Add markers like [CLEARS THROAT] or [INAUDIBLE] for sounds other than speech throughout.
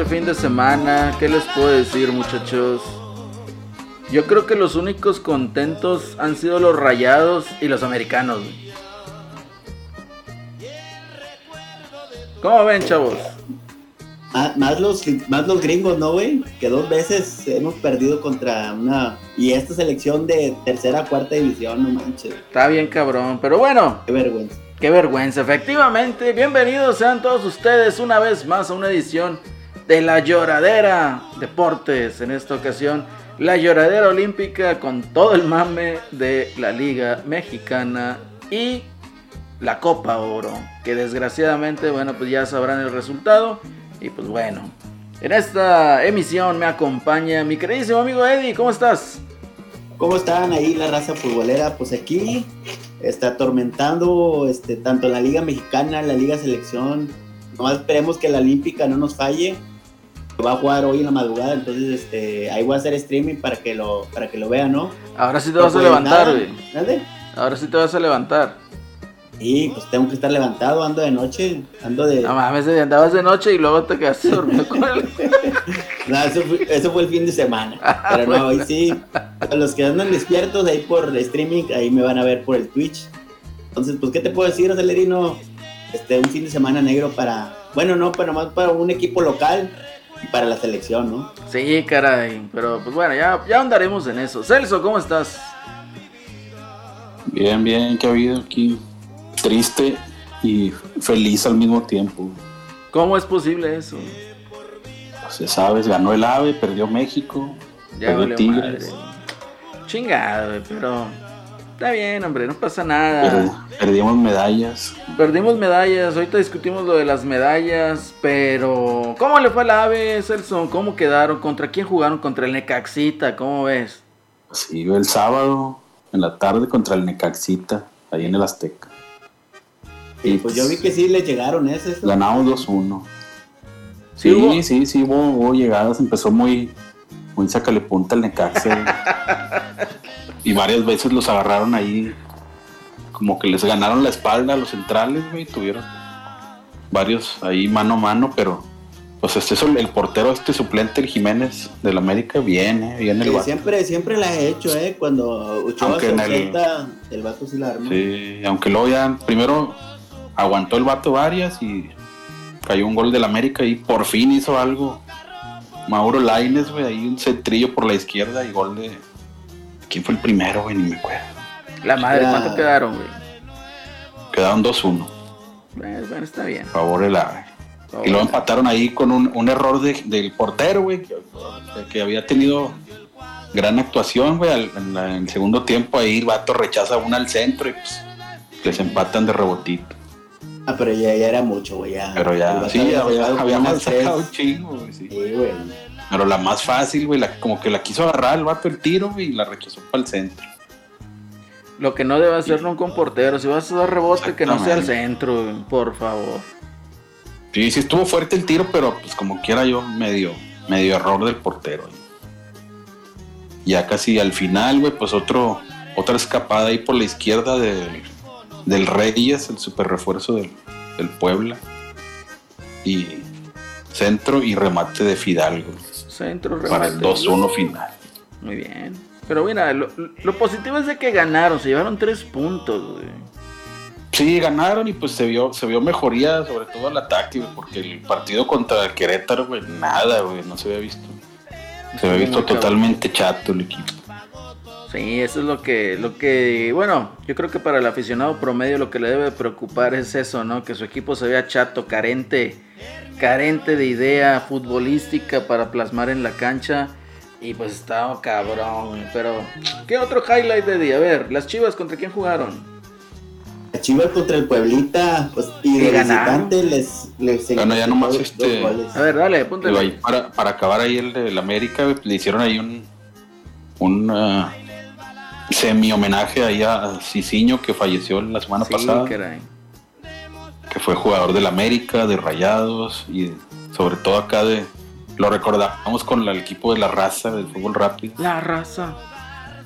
este fin de semana. ¿Qué les puedo decir, muchachos? Yo creo que los únicos contentos han sido los rayados y los americanos. ¿Cómo ven, chavos? Más, los, más los gringos, ¿no, güey? Que dos veces hemos perdido contra una... Y esta selección de tercera, cuarta división, no manches. Está bien, cabrón. Pero bueno. Qué vergüenza. Qué vergüenza, efectivamente. Bienvenidos sean todos ustedes una vez más a una edición de La Lloradera Deportes. En esta ocasión, La Lloradera Olímpica con todo el mame de la Liga Mexicana y la Copa Oro. Que desgraciadamente, bueno, pues ya sabrán el resultado. Y pues bueno, en esta emisión me acompaña mi queridísimo amigo Eddie. ¿Cómo estás? ¿Cómo están ahí la raza futbolera? Pues aquí está atormentando este, tanto la Liga Mexicana, la Liga Selección. No esperemos que la Olímpica no nos falle. Va a jugar hoy en la madrugada, entonces este, ahí voy a hacer streaming para que lo, para que lo vean, ¿no? Ahora sí te vas a levantar, güey. Ahora sí te vas a levantar. Y pues tengo que estar levantado, ando de noche, ando de... No mames, andabas de noche y luego te quedaste dormido con él. [LAUGHS] no, eso fue, eso fue, el fin de semana. Ah, Pero no, hoy sí, los que andan despiertos ahí por streaming, ahí me van a ver por el Twitch. Entonces, pues, ¿qué te puedo decir, Acelerino? Este, un fin de semana negro para... Bueno, no, pero más para un equipo local para la selección, ¿no? Sí, caray. Pero, pues bueno, ya, ya andaremos en eso. Celso, ¿cómo estás? Bien, bien, ¿qué ha habido aquí? triste y feliz al mismo tiempo. ¿Cómo es posible eso? Pues sabes, ganó el AVE, perdió México, ya perdió Tigres. Chingado, pero está bien, hombre, no pasa nada. perdimos medallas. Perdimos medallas, ahorita discutimos lo de las medallas, pero ¿cómo le fue al AVE, Celso? ¿Cómo quedaron? ¿Contra quién jugaron? ¿Contra el Necaxita? ¿Cómo ves? Sí, el sábado en la tarde contra el Necaxita, ahí en el Azteca. Y pues yo vi que sí le llegaron esos. Ganamos 2-1. Sí, sí, sí, hubo, llegadas. Empezó muy, muy sacale punta el Necaxa. [LAUGHS] y varias veces los agarraron ahí. Como que les ganaron la espalda a los centrales, güey. Tuvieron varios ahí mano a mano, pero pues este es el, portero, este suplente, el Jiménez del América, viene, viene el Siempre, siempre la he hecho, ¿eh? Cuando Ochoa se enfrenta, el, vato sí la arma. Sí, aunque luego ya, primero aguantó el vato varias y cayó un gol del América y por fin hizo algo. Mauro Laines, güey, ahí un centrillo por la izquierda y gol de. ¿Quién fue el primero, güey? Ni me acuerdo. La madre, ¿cuánto quedaron, güey? Quedaron 2-1. Bueno, está bien. Favor el AVE. Y lo empataron ahí con un, error del portero, güey, que, había tenido gran actuación, güey. En, el segundo tiempo ahí el vato rechaza una al centro y pues les empatan de rebotito. Ah, pero ya, ya era mucho, güey. Ya. Pero ya, sí, ya, habíamos sacado un chingo, güey. Sí. güey. Pero la más fácil, güey, como que la quiso agarrar el vato el tiro, güey, y la rechazó para el centro. Lo que no debe hacer nunca un portero. Si vas a dar rebote, que no sea el centro, güey, por favor. Sí, sí estuvo fuerte el tiro, pero pues como quiera yo, medio, medio error del portero. Güey. Ya casi al final, güey, pues otro, otra escapada ahí por la izquierda del del Reyes, el super refuerzo del, Puebla. Y centro y remate de Fidalgo. Centro, remate. Para el 2-1 final. Muy bien. Pero mira, lo, positivo es de que ganaron, se llevaron tres puntos, güey. Sí, ganaron y pues se vio, se vio mejoría, sobre todo el ataque, porque el partido contra el Querétaro, güey, nada, güey, no se había visto. Se había visto totalmente chato el equipo. Sí, eso es lo que, lo que, bueno, yo creo que para el aficionado promedio lo que le debe preocupar es eso, ¿no? Que su equipo se vea chato, carente, carente de idea futbolística para plasmar en la cancha. Y pues estaba cabrón, pero ¿qué otro highlight de día? A ver, las Chivas contra quién jugaron? Las Chivas contra el Pueblita, pues y de visitante les, les Bueno, ya nomás este. A ver, dale, apúntale. Para, para acabar ahí el de la América, le hicieron ahí un un uh, semi homenaje ahí a Cicinho que falleció la semana pasada. Que fue jugador del América, de Rayados y sobre todo acá de lo recordamos con el equipo de la raza del fútbol rápido. La raza.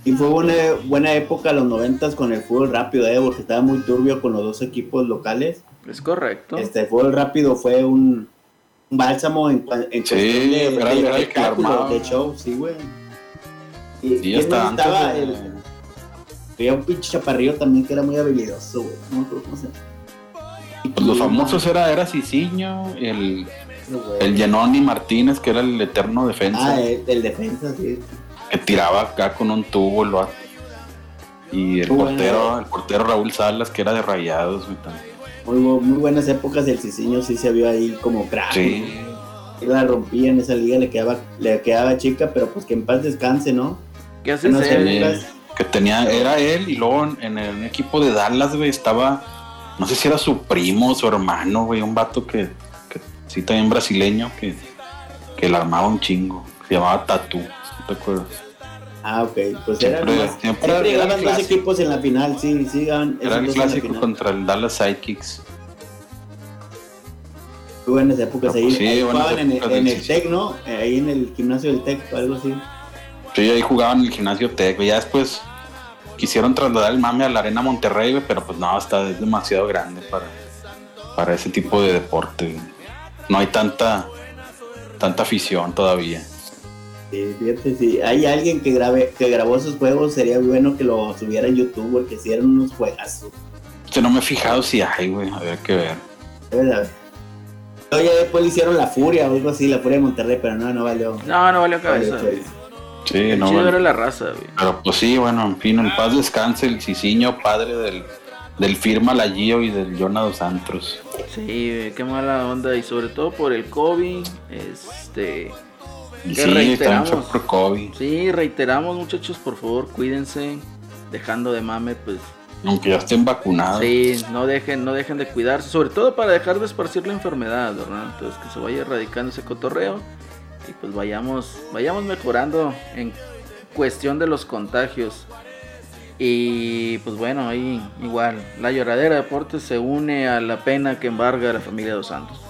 Y fue buena, buena época los noventas con el fútbol rápido, eh, porque estaba muy turbio con los dos equipos locales. Es correcto. Este fútbol rápido fue un un bálsamo en, en sí, de, era, de, de, de show, sí, güey. Y, estaba el, había un pinche chaparrillo también que era muy habilidoso, güey. No me acuerdo cómo se llama. Pues los famosos era, era Cicinho, el, el Gianoni Martínez, que era el eterno defensa. Ah, el, defensa, sí. Que tiraba acá con un tubo el Y el portero, el portero Raúl Salas, que era de rayados, Muy, muy buenas épocas del Cicinho sí se vio ahí como crack. Sí. La rompía en esa liga, le quedaba, le quedaba chica, pero pues que en paz descanse, ¿no? ¿Qué hace épocas, que tenía, era él y luego en el equipo de Dallas, güey, estaba, no sé si era su primo, su hermano, güey, un vato que, que sí también brasileño, que, que le armaba un chingo, se llamaba Tatu, ¿no te acuerdas? Ah, ok, pues siempre, era, siempre, dos equipos en la final, sí, sí, Era el clásico contra el Dallas Sidekicks. Muy buenas épocas ahí, pues sí, jugaban en, en, el Tec, ¿no? Ahí en el gimnasio del Tec o algo así. Sí, ahí jugaba en el gimnasio Tec, Ya después quisieron trasladar el mame a la Arena Monterrey, pero pues no, está es demasiado grande para, para ese tipo de deporte. No hay tanta, tanta afición todavía. Sí, fíjate, si hay alguien que grabe, que grabó esos juegos, sería bueno que lo subiera en YouTube, porque si eran unos juegazos. Que no me he fijado si hay, güey, a ver qué ver. Ya después le hicieron la Furia o algo así, la Furia de Monterrey, pero no, no valió. No, no valió cabeza. Sí, no. Chido era la raza, güey. Pero pues sí, bueno, en fin, en paz descanse el Ciciño, padre del, del Firma La Gio y del Jonado Santos. Sí, qué mala onda. Y sobre todo por el COVID, este. Y sí, reiteramos, por COVID. Sí, reiteramos, muchachos, por favor, cuídense. Dejando de mame, pues. Aunque ya estén vacunados. Sí, no dejen, no dejen de cuidarse, sobre todo para dejar de esparcir la enfermedad, ¿verdad? Entonces que se vaya erradicando ese cotorreo y pues vayamos, vayamos mejorando en cuestión de los contagios. Y pues bueno, ahí igual, la lloradera de deportes se une a la pena que embarga a la familia de Dos Santos.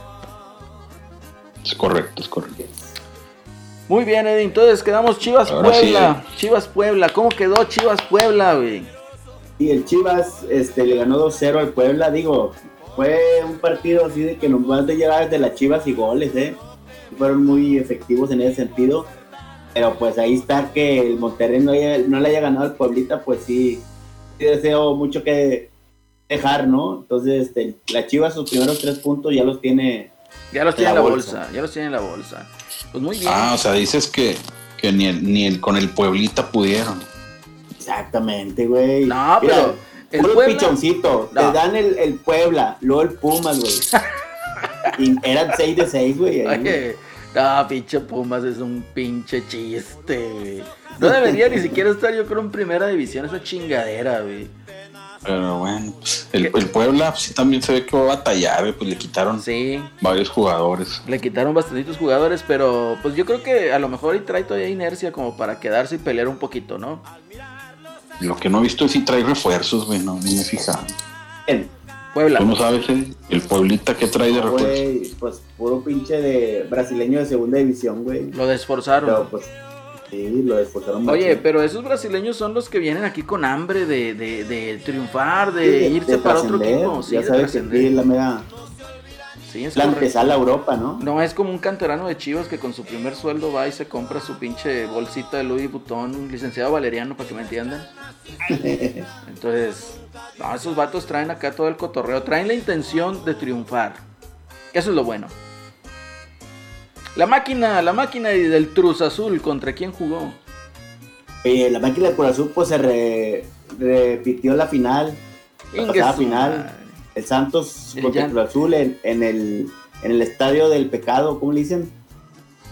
Es correcto, es correcto. Muy bien, Eddie, entonces quedamos Chivas Puebla. Chivas Puebla, ¿cómo quedó Chivas Puebla, güey? Y el Chivas este, le ganó 2-0 al Puebla, digo, fue un partido así de que nos van de llegar desde las Chivas y goles, ¿eh? Fueron muy efectivos en ese sentido. Pero pues ahí está que el Monterrey no, le haya ganado al Pueblita, pues sí, sí deseo mucho que dejar, ¿no? Entonces, este, la Chivas sus primeros tres puntos ya los tiene. Ya los tiene en la bolsa. ya los tiene en la bolsa. Pues muy bien. Ah, o sea, dices que, que ni, el, ni el, con el Pueblita pudieron. Exactamente, güey. No, pero. El pichoncito. Te dan el, el Puebla, luego el Pumas, güey. [LAUGHS] y eran 6 de 6, güey. No, pinche Pumas es un pinche chiste, No debería ni siquiera estar yo creo en primera división esa chingadera, güey. Pero bueno, pues, el, Puebla sí también se ve que va a batallar, pues le quitaron varios jugadores. Le quitaron bastantitos jugadores, pero pues yo creo que a lo mejor ahí trae todavía inercia como para quedarse y pelear un poquito, ¿no? Lo que no he visto es si trae refuerzos, güey, no, me he fijado. Puebla. ¿Tú no sabes el, el Pueblita que trae de refuerzo? pues puro pinche de brasileño de segunda división, güey. Lo desforzaron. pues, sí, lo desforzaron. Oye, pero esos brasileños son los que vienen aquí con hambre de, de, de triunfar, de, irse para otro equipo. Sí, ya sabes que la mega... Sí, es la antesala a Europa, ¿no? No, es como un canterano de Chivas que con su primer sueldo va y se compra su pinche bolsita de Louis Vuitton, licenciado Valeriano, para que me entiendan. [LAUGHS] Entonces, no, esos vatos traen acá todo el cotorreo, traen la intención de triunfar. Eso es lo bueno. La máquina, la máquina del Truz Azul, ¿contra quién jugó? Eh, la máquina del Cruz Azul pues se repitió la final, la pasada final. El Santos contra el Cruz Azul en, el, en el estadio del pecado, ¿cómo le dicen?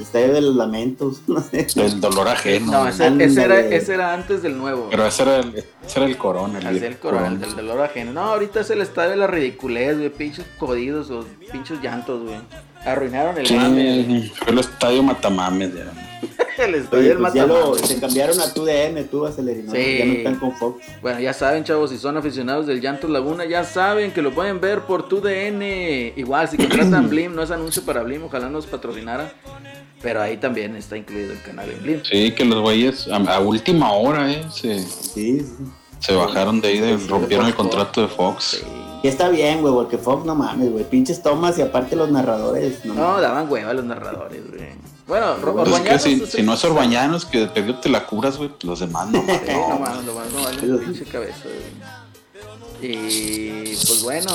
Estadio de los lamentos, [LAUGHS] no sé. Del dolor ajeno. No, ese, era, ese, era, antes del nuevo. Pero ese era el, ese era el corona. El, el corona, el del dolor ajeno. No, ahorita es el estadio de la ridiculez, güey. Pinches jodidos o pinches llantos, güey. Arruinaron el sí, mame. Fue el estadio Matamames, ya. [LAUGHS] el estadio pues ya lo, se cambiaron a tu DN, tú acelerino. Sí. Ya no están con Fox. Bueno, ya saben, chavos, si son aficionados del Llanto Laguna, ya saben que lo pueden ver por tu DN. Igual, si contratan [CLEARS THROAT] Blim, no es anuncio para Blim, ojalá nos patrocinara. Pero ahí también está incluido el canal en Blim. Sí, que los güeyes a, última hora, ¿eh? Se, sí, se bajaron de ahí, rompieron el contrato de Fox. Sí. Y está bien, güey, porque Fox no mames, güey. Pinches tomas y aparte los narradores. No, daban hueva los narradores, güey. Bueno, pues si, no es Orbañanos, que de te la curas, güey, los demás no. [LAUGHS] no, no, no, no, no pinche cabeza, güey. Y pues bueno,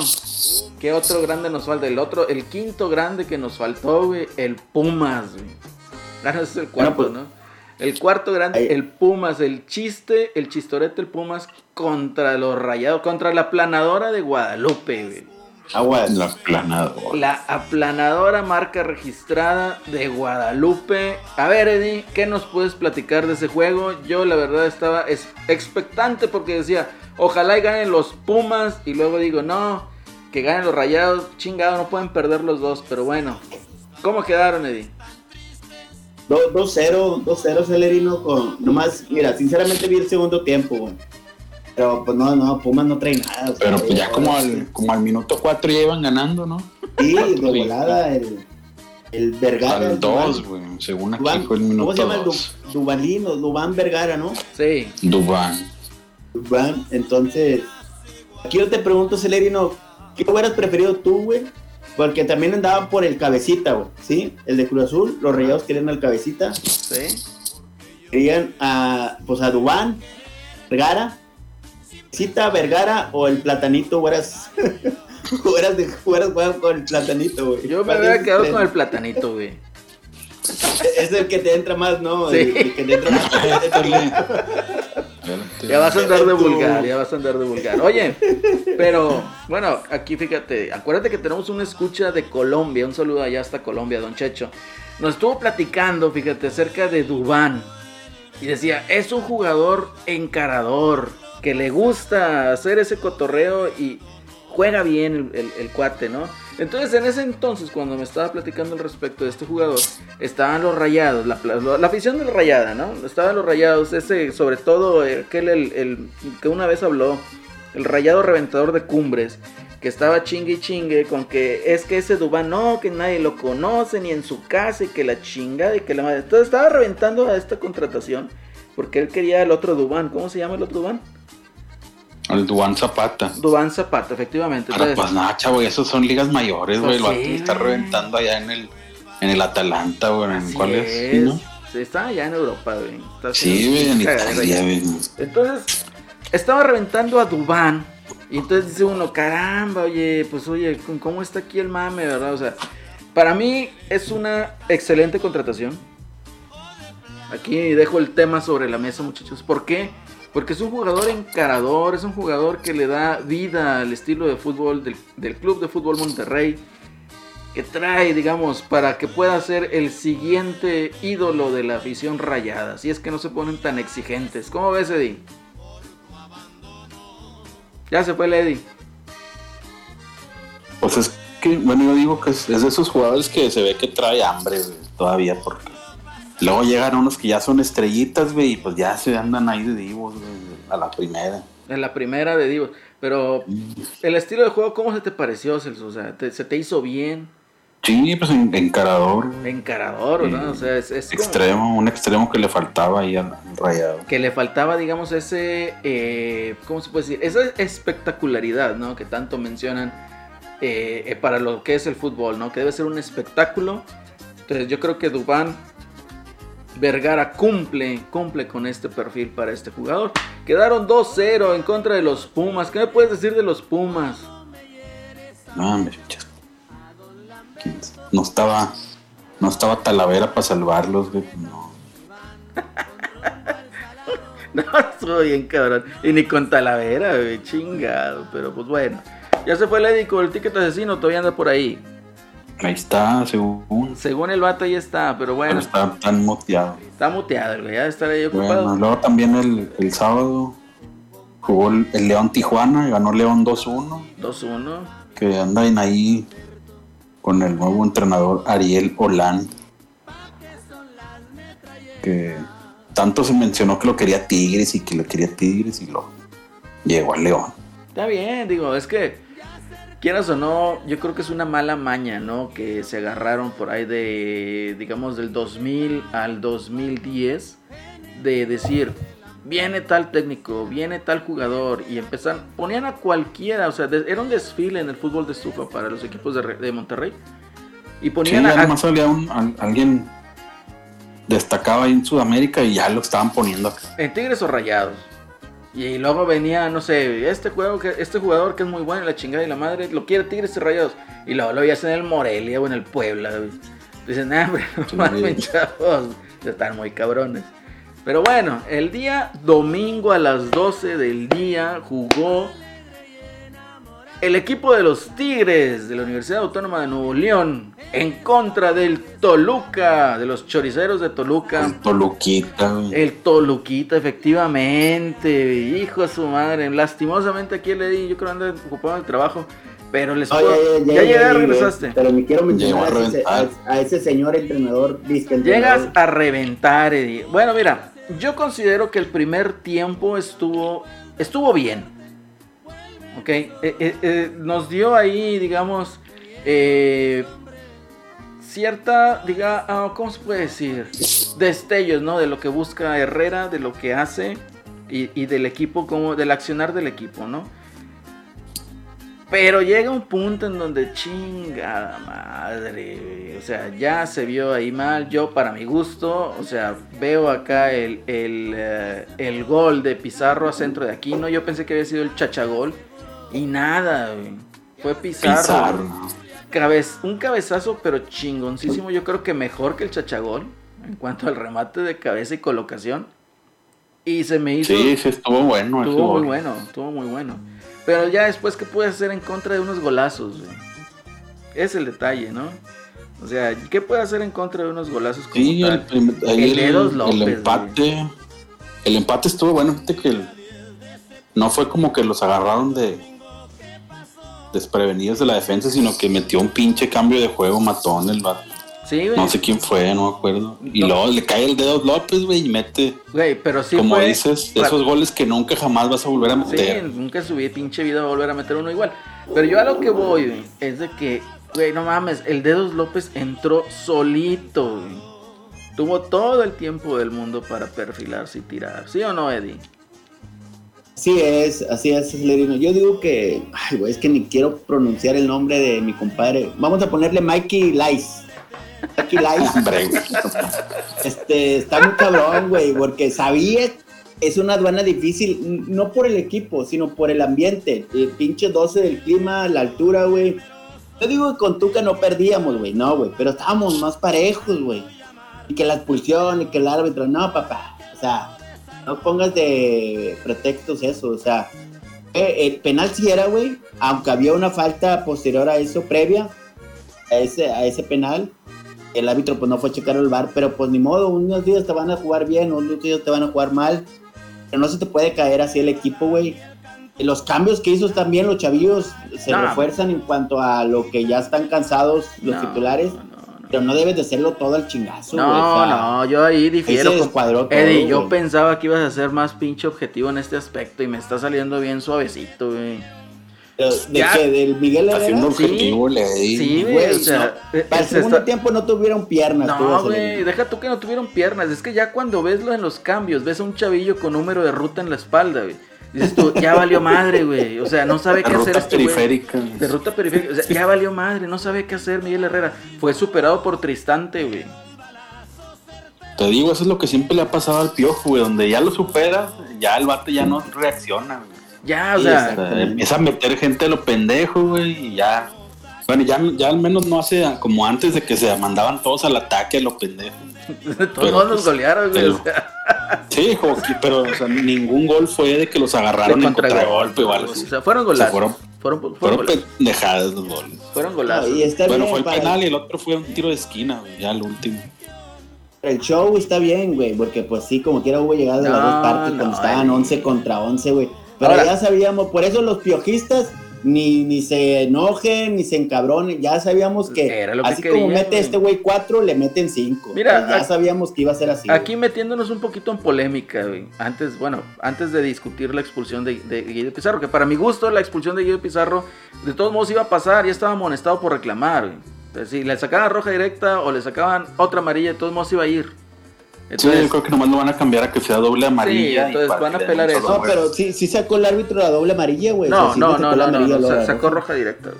¿qué otro grande nos falta? El otro, el quinto grande que nos faltó, güey, el Pumas, güey. Claro, [LAUGHS] ese es el cuarto, pues, ¿no? El cuarto grande, el Pumas, el chiste, el chistorete, el Pumas contra los rayados, contra la planadora de Guadalupe, güey. Agua la aplanadora. La aplanadora marca registrada de Guadalupe. A ver, Eddie, ¿qué nos puedes platicar de ese juego? Yo la verdad estaba expectante porque decía, ojalá y ganen los Pumas. Y luego digo, no, que ganen los rayados. Chingado, no pueden perder los dos. Pero bueno, ¿cómo quedaron, Eddie? 2-0, 2-0 Celerino con nomás, mira, sinceramente vi el segundo tiempo, güey. Pero pues no, no, Pumas no trae nada. Pero pues ya como al, como al minuto 4 ya iban ganando, ¿no? Sí, de [LAUGHS] volada, el, el Vergara. Al 2, güey, según aquí fue el minuto ¿Cómo se llama? Dos. Dubalín o Dubán Vergara, ¿no? Sí. Dubán. Dubán, entonces, aquí yo te pregunto, Celerino, ¿qué hubieras preferido tú, güey? Porque también andaban por el cabecita, güey, ¿sí? El de Cruz Azul, los rayados querían al cabecita. Sí. Querían a, pues a Dubán, Vergara, Cita, Vergara o el Platanito, fueras, fueras, [LAUGHS] de, fueras con el Platanito, güey. Yo me hubiera quedado con el Platanito, güey. [LAUGHS] Es el que te entra más, ¿no? Sí. El, que te entra más. [LAUGHS] ya vas a andar de vulgar, ya vas a andar de vulgar. Oye, pero bueno, aquí fíjate, acuérdate que tenemos una escucha de Colombia, un saludo allá hasta Colombia, don Checho. Nos estuvo platicando, fíjate, acerca de Dubán. Y decía, es un jugador encarador, que le gusta hacer ese cotorreo y juega bien el, cuate, ¿no? Entonces, en ese entonces, cuando me estaba platicando al respecto de este jugador, estaban los rayados, la, la, afición del rayada, ¿no? Estaban los rayados, ese, sobre todo, aquel el, que una vez habló, el rayado reventador de cumbres, que estaba chingue y chingue con que es que ese Dubán no, que nadie lo conoce, ni en su casa, y que la chingada, y que la madre. Entonces estaba reventando a esta contratación, porque él quería el otro Dubán. ¿Cómo se llama el otro Dubán? El Dubán Zapata. Dubán Zapata, efectivamente. Pero pues nada, chavo, esos son ligas mayores, güey. Pues sí, está reventando allá en el, en el Atalanta, güey. ¿En cuál es? ¿Sí, no? está allá en Europa, güey. sí, güey, en Italia, güey. Entonces, estaba reventando a Dubán. Y entonces dice uno, caramba, oye, pues oye, ¿cómo está aquí el mame, verdad? O sea, para mí es una excelente contratación. Aquí dejo el tema sobre la mesa, muchachos. ¿Por qué? Porque es un jugador encarador, es un jugador que le da vida al estilo de fútbol del, Club de Fútbol Monterrey. Que trae, digamos, para que pueda ser el siguiente ídolo de la afición rayada. Si es que no se ponen tan exigentes. ¿Cómo ves, Eddie? Ya se fue el Eddie. Pues es que, bueno, yo digo que es, de esos jugadores que se ve que trae hambre todavía porque Luego llegan unos que ya son estrellitas, güey, y pues ya se andan ahí de divos, güey, a la primera. En la primera de divos. Pero, el estilo de juego, ¿cómo se te pareció, Celso? O sea, ¿se te hizo bien? Sí, pues encarador. Encarador, ¿no? O sea, es, extremo, un extremo que le faltaba ahí al rayado. Que le faltaba, digamos, ese, eh, ¿cómo se puede decir? Esa espectacularidad, ¿no? Que tanto mencionan eh, eh, para lo que es el fútbol, ¿no? Que debe ser un espectáculo. Entonces yo creo que Dubán Vergara cumple, cumple con este perfil para este jugador. Quedaron 2-0 en contra de los Pumas. ¿Qué me puedes decir de los Pumas? No, me No estaba. No estaba Talavera para salvarlos, güey. No. [LAUGHS] no, estoy bien cabrón. Y ni con Talavera, güey. Chingado. Pero pues bueno. Ya se fue el Eddie el ticket asesino. Todavía anda por ahí. Ahí está, según. Según el vato, ahí está, pero bueno. está tan muteado. Está muteado, güey, ya de estar ahí ocupado. Bueno, luego también el, el sábado jugó el, León Tijuana, ganó León 2-1. 2-1. Que andan ahí con el nuevo entrenador Ariel Olan. Que tanto se mencionó que lo quería Tigres y que lo quería Tigres y lo llegó al León. Está bien, digo, es que quieras o no, yo creo que es una mala maña, ¿no? Que se agarraron por ahí de, digamos, del 2000 al 2010, de decir, viene tal técnico, viene tal jugador y empezaron, ponían a cualquiera, o sea, era un desfile en el fútbol de estufa para los equipos de, Monterrey. Y ponían a, además salía un, alguien destacaba ahí en Sudamérica y ya lo estaban poniendo acá. En Tigres o Rayados. Y luego venía, no sé, este juego que, este jugador que es muy bueno, la chingada y la madre, lo quiere Tigres y Rayados. Y luego lo veías en el Morelia o en el Puebla. Dicen, ah, pero [LAUGHS] chavos, están muy cabrones. Pero bueno, el día domingo a las 12 del día jugó el equipo de los Tigres de la Universidad Autónoma de Nuevo León en contra del Toluca, de los choriceros de Toluca. El Toluquita. El Toluquita, efectivamente. Hijo de su madre. Lastimosamente aquí le di, yo creo que anda ocupado en el trabajo. Pero les puedo... ya, ya, regresaste. Pero me quiero mencionar a, ese, señor entrenador. Llegas a reventar, Eddie. Bueno, mira, yo considero que el primer tiempo estuvo, estuvo bien Ok, eh, eh, eh, nos dio ahí, digamos, cierta, diga, ah, ¿cómo se puede decir? Destellos, ¿no? De lo que busca Herrera, de lo que hace y, del equipo, como del accionar del equipo, ¿no? Pero llega un punto en donde chingada madre, o sea, ya se vio ahí mal. Yo, para mi gusto, o sea, veo acá el, el gol de Pizarro a centro de Aquino. Yo pensé que había sido el chachagol. Y nada, Fue Pizarro. un cabezazo, pero chingoncísimo. Yo creo que mejor que el Chachagol. En cuanto al remate de cabeza y colocación. Y se me hizo. Sí, sí, estuvo bueno. Estuvo muy bueno, estuvo muy bueno. Pero ya después, ¿qué puede hacer en contra de unos golazos? Es el detalle, ¿no? O sea, ¿qué puede hacer en contra de unos golazos como sí, El, el, empate. El empate estuvo bueno. que no fue como que los agarraron de desprevenidos de la defensa, sino que metió un pinche cambio de juego, matón el vato. Sí, güey. No sé quién fue, no me acuerdo. Y luego le cae el dedo López, güey, y mete. Güey, pero sí. Como dices, esos goles que nunca jamás vas a volver a meter. Sí, nunca subí pinche vida a volver a meter uno igual. Pero yo a lo que voy, güey, es de que, güey, no mames, el Dedos López entró solito, güey. Tuvo todo el tiempo del mundo para perfilarse y tirar. ¿Sí o no, Eddie? Así es, así es, Celerino. Yo digo que, ay, güey, es que ni quiero pronunciar el nombre de mi compadre. Vamos a ponerle Mikey Lice. Mikey [LAUGHS] Lice. este, está muy cabrón, güey, porque sabía es una aduana difícil, no por el equipo, sino por el ambiente. El pinche 12 del clima, la altura, güey. Yo digo que con Tuca no perdíamos, güey, no, güey, pero estábamos más parejos, güey. Y que la expulsión y que el árbitro, no, papá. O sea, no pongas de pretextos eso, o sea, eh, el penal sí era, güey, aunque había una falta posterior a eso, previa a ese, a ese penal, el árbitro pues no fue a checar el bar, pero pues ni modo, unos días te van a jugar bien, unos días te van a jugar mal, pero no se te puede caer así el equipo, güey. Los cambios que hizo también los chavillos se refuerzan en cuanto a lo que ya están cansados los titulares. Pero no debes de hacerlo todo al chingazo. No, no, yo ahí difiero. Con... Eddie, yo pensaba que ibas a ser más pinche objetivo en este aspecto y me está saliendo bien suavecito, güey. ¿De qué? ¿Del Miguel Herrera? Haciendo objetivo, sí, Sí, güey, o sea... para el segundo tiempo no tuvieron piernas. No, güey, deja tú que no tuvieron piernas. Es que ya cuando ves lo en los cambios, ves a un chavillo con número de ruta en la espalda, güey. Dices tú, ya valió madre, güey. O sea, no sabe qué hacer este periférica. De ruta periférica. O sea, ya valió madre, no sabe qué hacer Miguel Herrera. Fue superado por Tristante, güey. Te digo, eso es lo que siempre le ha pasado al piojo, güey. Donde ya lo supera, ya el bate ya no reacciona, güey. Ya, o sea. empieza a meter gente a lo pendejo, güey, y ya. Bueno, ya, ya al menos no hace como antes de que se mandaban todos al ataque a lo pendejo. [LAUGHS] todos nos pues, golearon, güey. [LAUGHS] Sí, pero o sea, ningún gol fue de que los agarraron en contragolpe o algo así. O sea, fueron golazos. fueron, fueron, fueron, pendejadas los goles. Fueron golazos. bueno, fue el penal y el otro fue un tiro de esquina, ya el último. El show está bien, güey, porque pues sí, como quiera hubo llegado de las dos partes cuando estaban 11 contra 11, güey. Pero ya sabíamos, por eso los piojistas ni, ni se enojen, ni se encabronen. Ya sabíamos que, así como mete este güey cuatro, le meten cinco. Mira, ya sabíamos que iba a ser así. Aquí metiéndonos un poquito en polémica, güey. Antes, bueno, antes de discutir la expulsión de, de Guido Pizarro, que para mi gusto la expulsión de Guido Pizarro, de todos modos iba a pasar, ya estaba amonestado por reclamar, güey. si le sacaban roja directa o le sacaban otra amarilla, de todos modos iba a ir. Sí, yo creo que nomás lo van a cambiar a que sea doble amarilla. Sí, entonces van a pelar eso. No, pero sí, sí sacó el árbitro la doble amarilla, güey. No, no, no, no, no, sacó roja directa.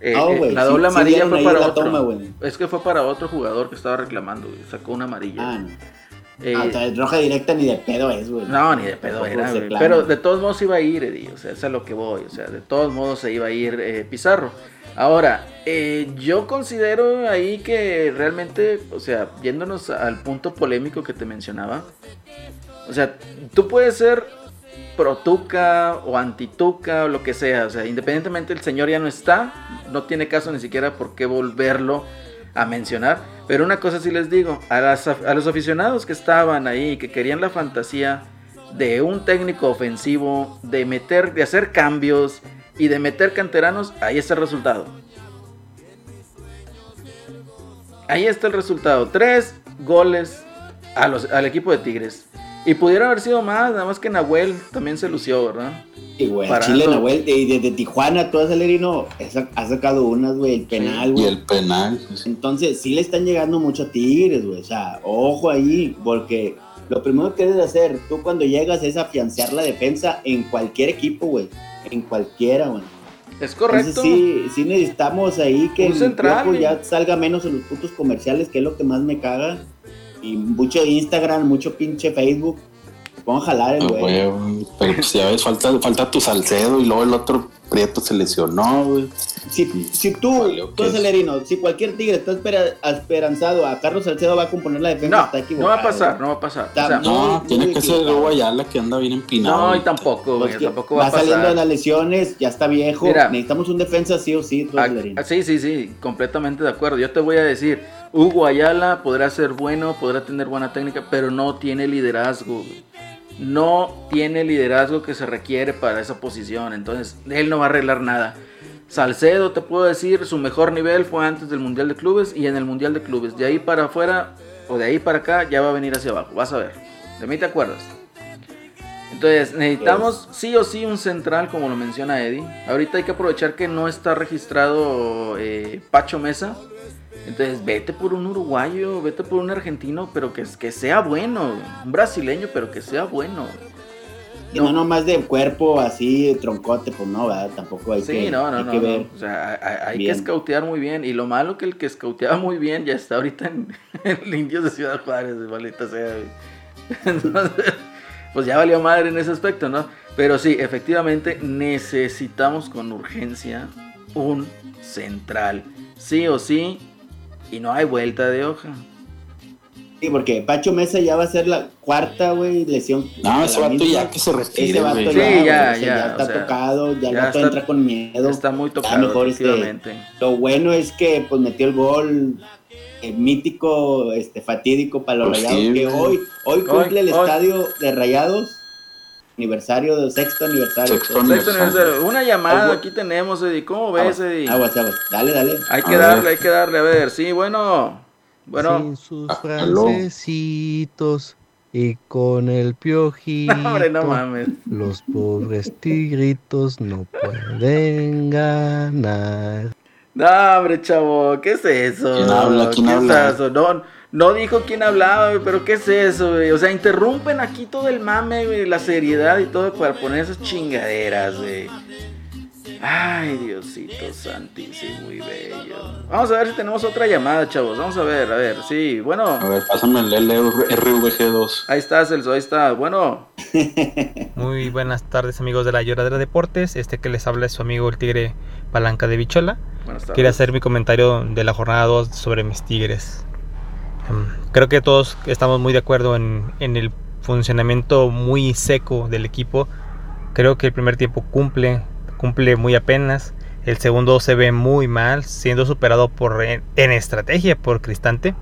Eh, ah, eh, la doble amarilla fue para otro. es que fue para otro jugador que estaba reclamando, güey. Sacó una amarilla. Ah, no. Eh, ah, roja directa ni de pedo es, güey. No, ni de pedo era, güey. Pero de todos modos iba a ir, Eddie. O sea, eso es a lo que voy. O sea, de todos modos se iba a ir eh, Pizarro. Ahora, eh, yo considero ahí que realmente, o sea, yéndonos al punto polémico que te mencionaba, o sea, tú puedes ser pro Tuca o anti Tuca o lo que sea, o sea, independientemente el señor ya no está, no tiene caso ni siquiera por qué volverlo a mencionar, pero una cosa sí les digo, a, a los aficionados que estaban ahí, que querían la fantasía de un técnico ofensivo, de meter, de hacer cambios, y de meter canteranos, ahí está el resultado. Ahí está el resultado. Tres goles a los, al equipo de Tigres. Y pudiera haber sido más, nada más que Nahuel también se lució, ¿verdad? Sí, güey. Chile, Nahuel, y desde Tijuana, todo Celerino ha sacado unas, güey, el penal, güey. Y el penal. Entonces, sí le están llegando mucho a Tigres, güey. O sea, ojo ahí, porque lo primero que debes hacer, tú cuando llegas es afianzar la defensa en cualquier equipo, güey en cualquiera, güey. Es correcto. Entonces, sí, sí necesitamos ahí que el central, ya salga menos en los puntos comerciales, que es lo que más me caga. Y mucho Instagram, mucho pinche Facebook. Pongo a jalar el güey. pero pues ya ves, falta, falta tu Salcedo y luego el otro Prieto se lesionó, güey. Si, si tú, tú Celerino, si cualquier tigre está esperanzado a Carlos Salcedo va a componer la defensa, no, está equivocado. No va a pasar, no va a pasar. no, tiene que ser Hugo Ayala que anda bien empinado. No, y tampoco, güey, tampoco va, a pasar. Va saliendo de las lesiones, ya está viejo. Necesitamos un defensa sí o sí, tú, Celerino. Sí, sí, sí, completamente de acuerdo. Yo te voy a decir, Hugo Ayala podrá ser bueno, podrá tener buena técnica, pero no tiene liderazgo no tiene el liderazgo que se requiere para esa posición. Entonces, él no va a arreglar nada. Salcedo, te puedo decir, su mejor nivel fue antes del Mundial de Clubes y en el Mundial de Clubes. De ahí para afuera o de ahí para acá ya va a venir hacia abajo. Vas a ver. De mí te acuerdas. Entonces, necesitamos sí o sí un central, como lo menciona Eddie. Ahorita hay que aprovechar que no está registrado eh, Pacho Mesa. Entonces, vete por un uruguayo, vete por un argentino, pero que, que sea bueno, un brasileño, pero que sea bueno. Y no, no nomás de cuerpo así, troncote, pues no, ¿verdad? Tampoco hay que, no, no, no, ver. O sea, hay, que escautear muy bien. Y lo malo que el que escauteaba muy bien ya está ahorita en, [LAUGHS] el Indios de Ciudad Juárez, maldita sea. [LAUGHS] Entonces, pues ya valió madre en ese aspecto, ¿no? Pero sí, efectivamente necesitamos con urgencia un central. Sí o sí, y no hay vuelta de hoja. Sí, porque Pacho Mesa ya va a ser la cuarta, güey, lesión. No, ese vato ya que se retire, güey. Sí, ya, ya, ya, está tocado, ya, ya el entra con miedo. Está muy tocado, mejor este, lo bueno es que, pues, metió el gol el mítico, este, fatídico para los pues Rayados, que hoy, hoy cumple el estadio de Rayados aniversario, sexto aniversario. Sexto, aniversario. Una llamada aquí tenemos, Eddie. ¿Cómo ves, Eddie? Aguas, aguas. Dale, dale. Hay que darle, hay que darle. A ver, sí, bueno. Bueno. Sin sus ah, francesitos y con el piojito. No, [LAUGHS] hombre, no mames. Los pobres tigritos no pueden ganar. No, hombre, chavo, ¿qué es eso? ¿Quién habla? ¿Quién ¿Qué habla? Es eso? No, no dijo quién hablaba, pero ¿qué es eso, güey? O sea, interrumpen aquí todo el mame, güey, la seriedad y todo para poner esas chingaderas, güey. Ay, Diosito santísimo y bello. Vamos a ver si tenemos otra llamada, chavos. Vamos a ver, a ver, sí, bueno. A ver, pásame el RVG2. Ahí está, Celso, ahí está. Bueno. [LAUGHS] Muy buenas tardes, amigos de la Lloradera Deportes. Este que les habla es su amigo el Tigre Palanca de Bichola. Buenas tardes. Quiero hacer mi comentario de la jornada 2 sobre mis Tigres. Em, creo que todos estamos muy de acuerdo en, el funcionamiento muy seco del equipo. Creo que el primer tiempo cumple, cumple muy apenas. El segundo se ve muy mal, siendo superado por en, estrategia por Cristante.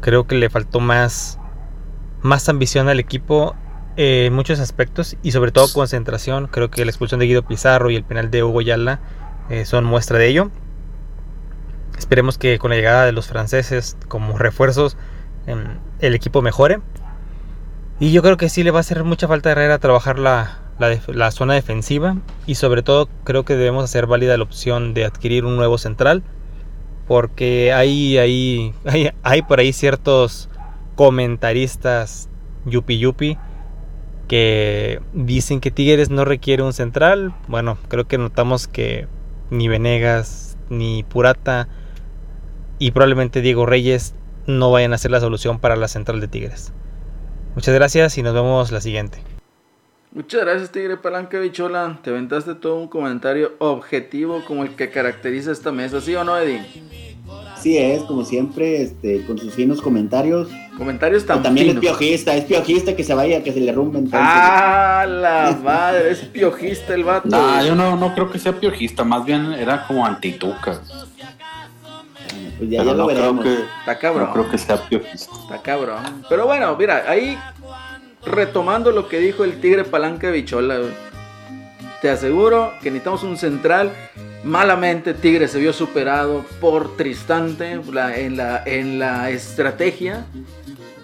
Creo que le faltó más, más ambición al equipo en muchos aspectos y sobre todo concentración. Creo que la expulsión de Guido Pizarro y el penal de Hugo Yala eh, son muestra de ello. Esperemos que con la llegada de los franceses como refuerzos em, el equipo mejore. Y yo creo que sí le va a hacer mucha falta a Herrera trabajar la, la, zona defensiva. Y sobre todo creo que debemos hacer válida la opción de adquirir un nuevo central. Porque hay, hay, [LAUGHS] hay, hay por ahí ciertos comentaristas yupi yupi que dicen que Tigres no requiere un central. Bueno, creo que notamos que ni Venegas ni Purata y probablemente Diego Reyes no vayan a ser la solución para la central de Tigres. Muchas gracias y nos vemos la siguiente. Muchas gracias Tigre Palanca Bichola, te aventaste todo un comentario objetivo como el que caracteriza esta mesa, ¿sí o no Eddie? Sí es, como siempre, este, con sus finos comentarios. Comentarios tan También es piojista, es piojista que se vaya, que se le rumbe Ah, la madre, es piojista el vato. No, yo no, no creo que sea piojista, más bien era como antituca. Pues ya, lo veremos. Está cabrón. No creo que sea piojista. Está cabrón. Pero bueno, mira, ahí retomando lo que dijo el Tigre Palanca Bichola, te aseguro que necesitamos un central. Malamente Tigre se vio superado por Tristante en, la, en la estrategia.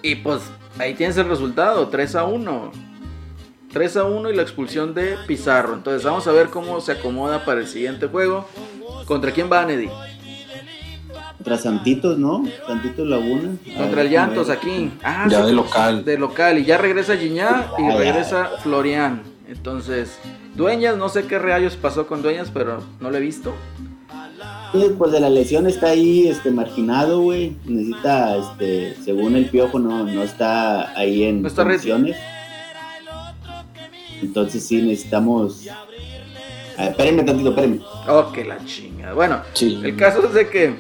Y pues ahí tienes el resultado, 3 a 1. 3 a 1 y la expulsión de Pizarro. Entonces vamos a ver cómo se acomoda para el siguiente juego. ¿Contra quién va Nedi? Contra Santitos, ¿no? Santitos Laguna. Contra el Llantos aquí. Ah, ya de local. De local. Y ya regresa Giñá y regresa Florian. Entonces, Dueñas, no sé qué rayos pasó con Dueñas, pero no lo he visto. Pues de la lesión está ahí este marginado, güey. Necesita, este, según el piojo, no, no está ahí en no condiciones. Entonces sí necesitamos. espérenme tantito, espérenme. Oh, que la chinga. Bueno, el caso es de que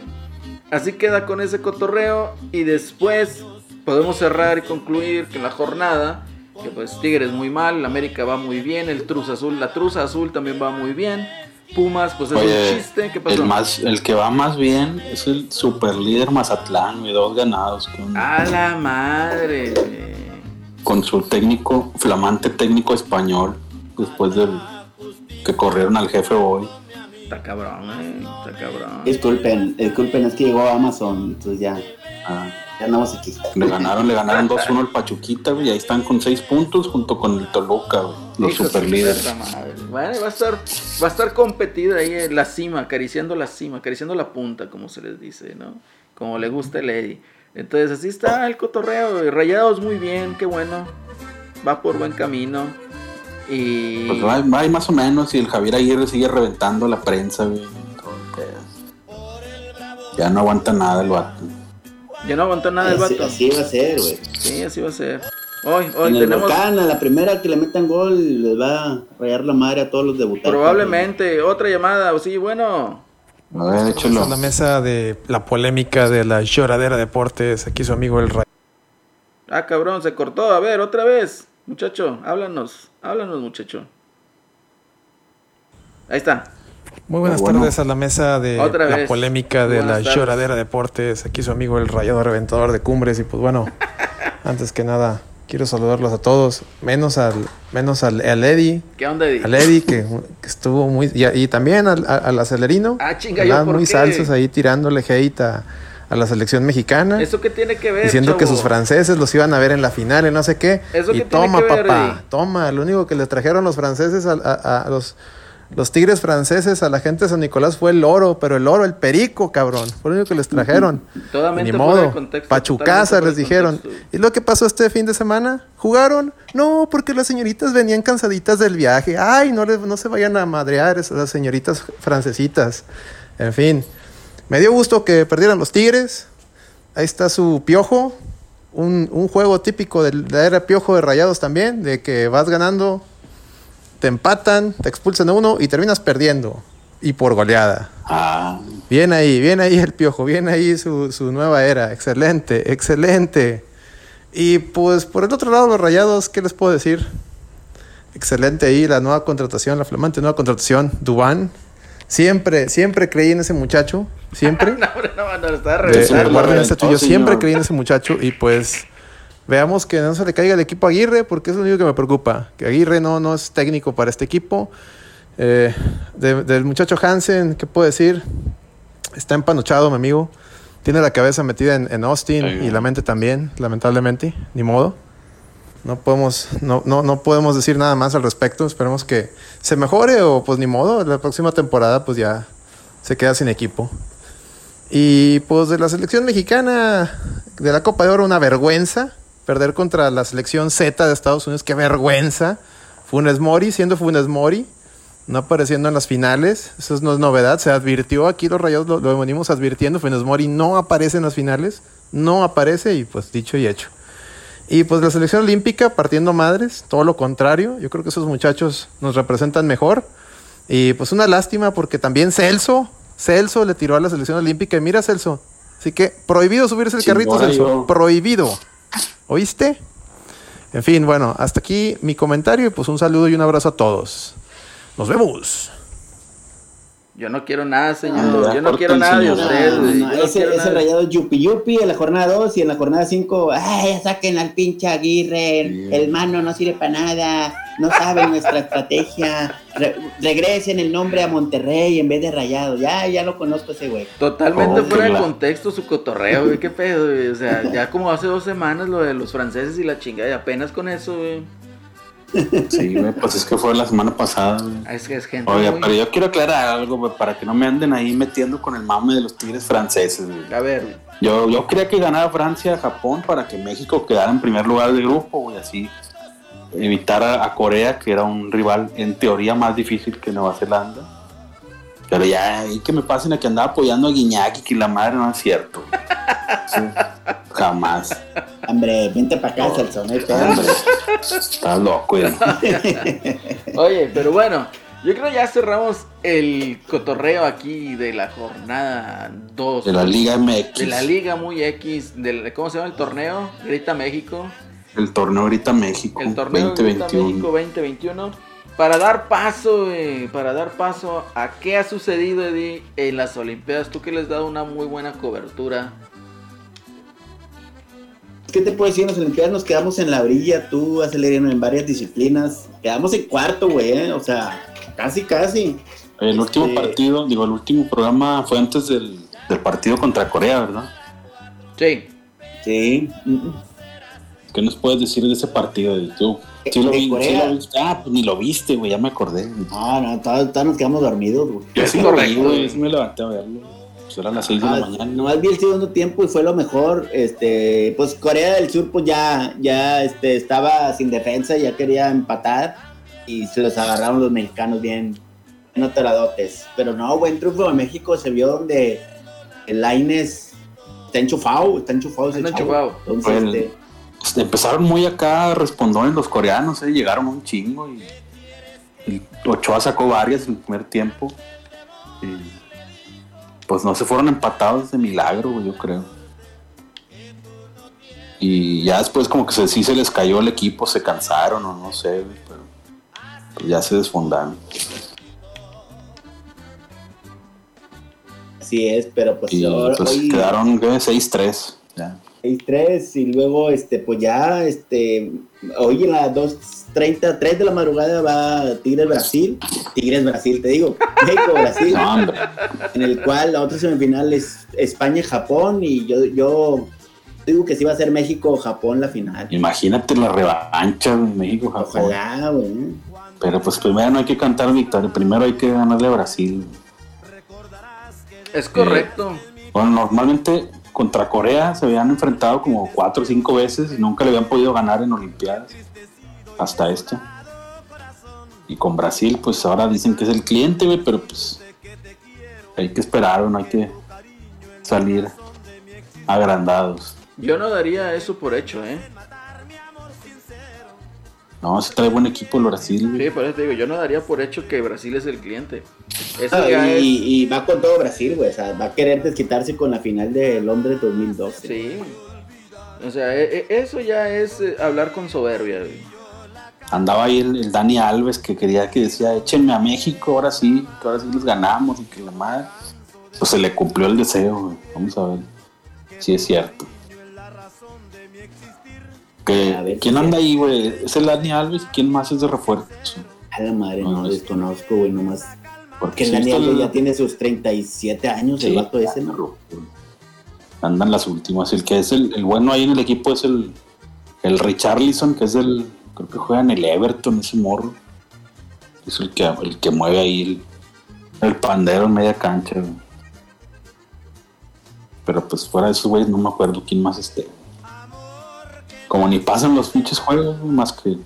Así queda con ese cotorreo y después podemos cerrar y concluir que la jornada, que pues Tigres muy mal, la América va muy bien, el Truz Azul, la Truza Azul también va muy bien. Pumas, pues es un chiste. ¿Qué pasó? El, más, el que va más bien es el super líder Mazatlán, y dos ganados. Con, ¡A la madre! Con su técnico, flamante técnico español, después del que corrieron al jefe hoy. Está cabrón, eh. Está cabrón. Disculpen, disculpen, es que llegó Amazon, entonces ya. Ah, ya andamos aquí. Le ganaron, le ganaron 2-1 al Pachuquita, y ahí están con 6 puntos junto con el Toluca, los super líderes. Bueno, va a estar, va a estar competida ahí en la cima, acariciando la cima, acariciando la punta, como se les dice, ¿no? Como le gusta el Eddie. Entonces así está el cotorreo, rayados muy bien, qué bueno. Va por buen camino. Y... Pues hay, más o menos y el Javier Aguirre sigue reventando la prensa, Ya no aguanta nada el vato. Ya no aguanta nada el vato. Así, va a ser, güey. Sí, así va a ser. Hoy, hoy en tenemos... el la primera que le metan gol, les va a rayar la madre a todos los debutantes. Probablemente, otra llamada, sí, bueno. A ver, échalo. la mesa de la polémica de la lloradera deportes, aquí su amigo el Ray. Ah, cabrón, se cortó. A ver, otra vez. Muchacho, háblanos, háblanos muchacho. Ahí está. Muy buenas tardes a la mesa de la polémica de la lloradera deportes. Aquí su amigo el rayado reventador de cumbres y pues bueno, [LAUGHS] antes que nada quiero saludarlos a todos, menos al menos al, Eddie. ¿Qué onda Eddie? Al Eddie que, estuvo muy y, también al, acelerino. Ah, chinga, yo muy salsos ahí tirándole hate a a la selección mexicana. ¿Eso qué tiene que ver? Diciendo que sus franceses los iban a ver en la final y no sé qué. y toma, papá, toma. Lo único que le trajeron los franceses a, los, los tigres franceses a la gente de San Nicolás fue el oro, pero el oro, el perico, cabrón. Fue lo único que les trajeron. Totalmente Ni modo. Pachucasa les dijeron. ¿Y lo que pasó este fin de semana? ¿Jugaron? No, porque las señoritas venían cansaditas del viaje. Ay, no, no se vayan a madrear esas las señoritas francesitas. En fin. Me dio gusto que perdieran los Tigres. Ahí está su piojo. Un, juego típico de la era piojo de rayados también, de que vas ganando, te empatan, te expulsan a uno y terminas perdiendo. Y por goleada. Ah. Bien ahí, bien ahí el piojo, bien ahí su, su nueva era. Excelente, excelente. Y pues por el otro lado, los rayados, ¿qué les puedo decir? Excelente ahí la nueva contratación, la flamante nueva contratación, Dubán. Siempre, siempre creí en ese muchacho. Siempre. [LAUGHS] no, no, no, está este Yo siempre creí en ese muchacho y pues veamos que no se le caiga el equipo a Aguirre porque es lo único que me preocupa. Que Aguirre no, no es técnico para este equipo. Eh, del muchacho Hansen, ¿qué puedo decir? Está empanochado, mi amigo. Tiene la cabeza metida en, Austin y la mente también, lamentablemente. Ni modo. No podemos, no, no, no podemos decir nada más al respecto. Esperemos que se mejore o pues ni modo. La próxima temporada pues ya se queda sin equipo. Y pues de la selección mexicana de la Copa de Oro, una vergüenza. Perder contra la selección Z de Estados Unidos, qué vergüenza. Funes Mori, siendo Funes Mori, no apareciendo en las finales. Eso no es novedad. Se advirtió aquí, los Rayados lo, lo venimos advirtiendo. Funes Mori no aparece en las finales. No aparece y pues dicho y hecho. Y pues la selección olímpica partiendo madres, todo lo contrario. Yo creo que esos muchachos nos representan mejor. Y pues una lástima porque también Celso, Celso le tiró a la selección olímpica. Y mira Celso, así que prohibido subirse el carrito, Celso. Prohibido. ¿Oíste? En fin, bueno, hasta aquí mi comentario y pues un saludo y un abrazo a todos. Nos vemos. Yo no quiero nada, señor. Ah, yo no quiero nada de usted. ese, rayado yupi yupi en la jornada 2 y en la jornada 5, ay, saquen al pinche Aguirre, el mano no sirve para nada, no saben nuestra estrategia, regresen el nombre a Monterrey en vez de rayado, ya, ya lo conozco ese güey. Totalmente fuera de contexto su cotorreo, güey, qué pedo, güey. o sea, ya como hace dos semanas lo de los franceses y la chingada, y apenas con eso, güey. Sí, pues es que fue la semana pasada, ah, Es que es gente. Oiga, pero yo quiero aclarar algo, para que no me anden ahí metiendo con el mame de los tigres franceses, A ver, Yo, yo quería que ganara Francia, Japón, para que México quedara en primer lugar del grupo, y así evitar a, Corea, que era un rival en teoría más difícil que Nueva Zelanda. Pero ya, y que me pasen a que andaba apoyando a Guiñaki, que la madre no es cierto. Jamás. Hombre, vente para acá, Celso, Estás loco, Oye, pero bueno, yo creo ya cerramos el cotorreo aquí de la jornada 2. De la Liga MX. De la Liga muy X. De, ¿Cómo se llama el torneo? Grita México. El torneo Grita México. El torneo 2021. Grita México 2021. Para dar paso, para dar paso a qué ha sucedido, Eddie, en las Olimpiadas. Tú que les has dado una muy buena cobertura ¿qué te puedo decir? En las Olimpiadas nos quedamos en la brilla, tú, acelerando en varias disciplinas. Quedamos en cuarto, güey, ¿eh? o sea, casi, casi. El último este, partido, digo, el último programa fue antes del, partido contra Corea, ¿verdad? Sí. Sí. ¿Qué nos puedes decir de ese partido? ¿Tú? ¿Sí lo, vi, Ah, pues ni lo viste, güey, ya me acordé. No, no, todos, nos quedamos dormidos, güey. Yo sí lo vi, güey, me levanté a verlo. Pues eran las 6 de la ah, mañana. Nomás vi el segundo tiempo y fue lo mejor. Este, pues Corea del Sur, pues ya, ya este, estaba sin defensa, ya quería empatar y se los agarraron los mexicanos bien, no teradotes. Pero no, buen triunfo de México se vio donde el Laines está enchufado, está enchufado ese enchufado. Entonces, este, pues, empezaron muy acá respondones los coreanos, ¿eh? llegaron un chingo y, y Ochoa sacó varias en el primer tiempo. Y pues no se fueron empatados de milagro, yo creo. Y ya después como que se, sí se les cayó el equipo, se cansaron o no sé, pero pues ya se desfondaron. Así es, pero pues, pues quedaron 6-3. 6-3 y luego este pues ya este hoy en las 2.30, 3 de la madrugada va Tigres Brasil, Tigres Brasil, te digo, [LAUGHS] México Brasil, en el cual la otra semifinal es España Japón y yo, yo digo que sí va a ser México Japón la final. Imagínate la revancha de México Japón. Ojalá, güey. Pero pues primero no hay que cantar victoria, primero hay que ganarle a Brasil. Es correcto. bueno, normalmente contra Corea se habían enfrentado como cuatro o cinco veces y nunca le habían podido ganar en Olimpiadas hasta esto. Y con Brasil, pues ahora dicen que es el cliente, pero pues hay que esperar, no hay que salir agrandados. Yo no daría eso por hecho, ¿eh? No, se trae buen equipo el Brasil. Sí, por eso te digo, yo no daría por hecho que Brasil es el cliente. y, va con todo Brasil, güey. O sea, va a querer desquitarse con la final de Londres 2012. Sí. O sea, e, e, eso ya es eh, hablar con soberbia, Andaba ahí el, Dani Alves que quería que decía, échenme a México, ahora sí, que ahora sí les ganamos y que la madre. Pues se le cumplió el deseo, güey. Vamos a ver si es cierto. ¿Quién anda ahí, güey? ¿Es el Dani Alves? ¿Quién más es de refuerzo? A la madre, no, desconozco, güey, nomás. Porque el Dani Alves ya tiene sus 37 años, el vato ese, ¿no? Andan las últimas. El que es el, bueno ahí en el equipo es el, el Richarlison, que es el. Creo que juega en el Everton, ese morro. Es el que, el que mueve ahí el, pandero en media cancha, güey. Pero pues fuera de esos güeyes no me acuerdo quién más esté. Como ni pasan los pinches juegos, más que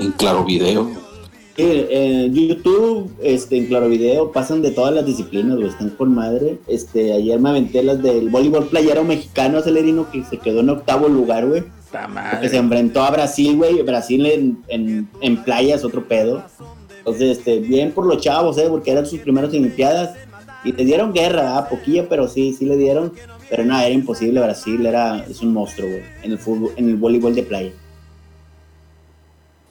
en claro video. en YouTube, este, en Claro Video, pasan de todas las disciplinas, güey, están con madre. Este, ayer me aventé las del voleibol playero mexicano, acelerino, que se quedó en octavo lugar, güey. Que se enfrentó a Brasil, güey. Brasil en, en, en playa es otro pedo. Entonces, este, bien por los chavos, ¿eh? Porque eran sus primeras Olimpiadas. Y le dieron guerra, ¿ah? poquillo, pero sí, sí le dieron. Pero no, era imposible. Brasil era, es un monstruo, güey, en el fútbol, en el voleibol de playa.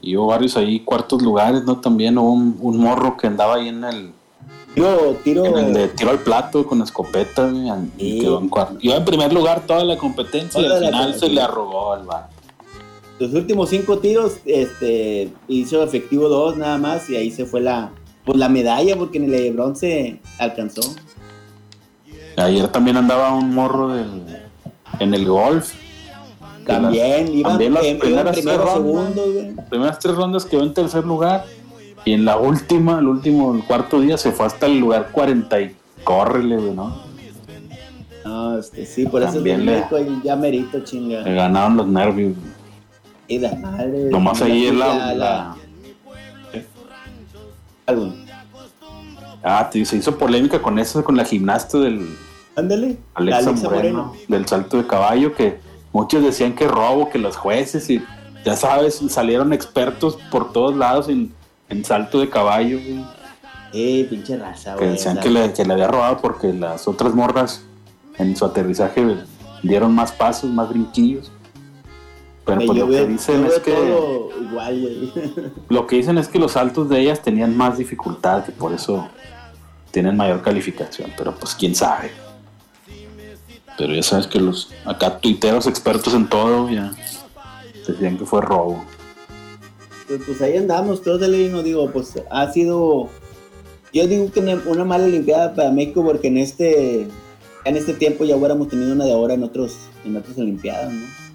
Y hubo varios ahí, cuartos lugares, ¿no? También hubo un, morro que andaba ahí en el. Tiro, tiro. En el de tiro al plato con escopeta, güey, y quedó en cuarto. Iba en primer lugar toda la competencia y al final se le arrogó al bar. Los últimos cinco tiros, este, hizo efectivo dos nada más y ahí se fue la, pues la medalla porque en el de bronce alcanzó. Ayer también andaba un morro del, en el golf. También, iba también las primeras, tres rondas, primeras tres rondas quedó en tercer lugar y en la última, el último, el cuarto día se fue hasta el lugar 40 y córrele, güey, ¿no? No, este, sí, por eso le, ya merito, chinga. Le ganaron los nervios. Y la madre. Nomás ahí es la. la... Ah, se hizo polémica con eso, con la gimnasta del. Ándale. Alexa, Moreno, Del salto de caballo, que muchos decían que robo, que los jueces y. Ya sabes, salieron expertos por todos lados en, en salto de caballo. Eh, pinche raza, Que decían que le, que le había robado porque las otras morras en su aterrizaje dieron más pasos, más brinquillos. Pero pues, lo que dicen es que. [LAUGHS] Lo que dicen es que los saltos de ellas tenían más dificultad y por eso tienen mayor calificación. Pero pues quién sabe. Pero ya sabes que los acá tuiteros expertos en todo ya decían que fue robo. Pues, pues ahí andamos, todos el no digo, pues ha sido. Yo digo que una mala limpiada para México porque en este en este tiempo ya hubiéramos tenido una de ahora en otros en otras olimpiadas, ¿no?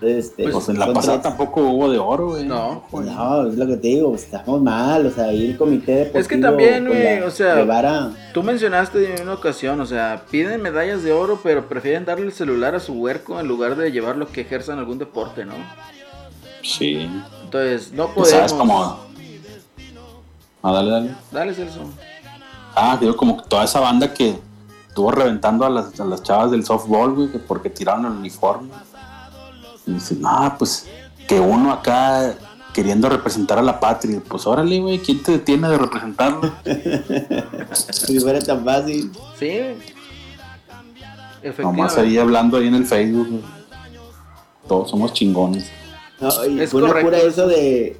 Este, pues en la pasada tampoco hubo de oro, güey. No, no, es lo que te digo, estamos mal, o sea, ahí el comité deportivo. Es que también, güey, o sea, tú mencionaste en una ocasión, o sea, piden medallas de oro, pero prefieren darle el celular a su huerco en lugar de llevarlo que ejerzan algún deporte, ¿no? Sí. Entonces, no podemos. ¿Sabes cómo? Ah, dale, dale. Dale, Celso. Ah, digo, como toda esa banda que estuvo reventando a las, a las chavas del softball, güey, porque tiraron el uniforme. Y dice, no, pues que uno acá queriendo representar a la patria. Pues órale, güey, ¿quién te detiene de representarlo? si fuera tan fácil. Sí. Nomás ahí hablando ahí en el Facebook. Todos somos chingones. No, y es fue una cura eso de,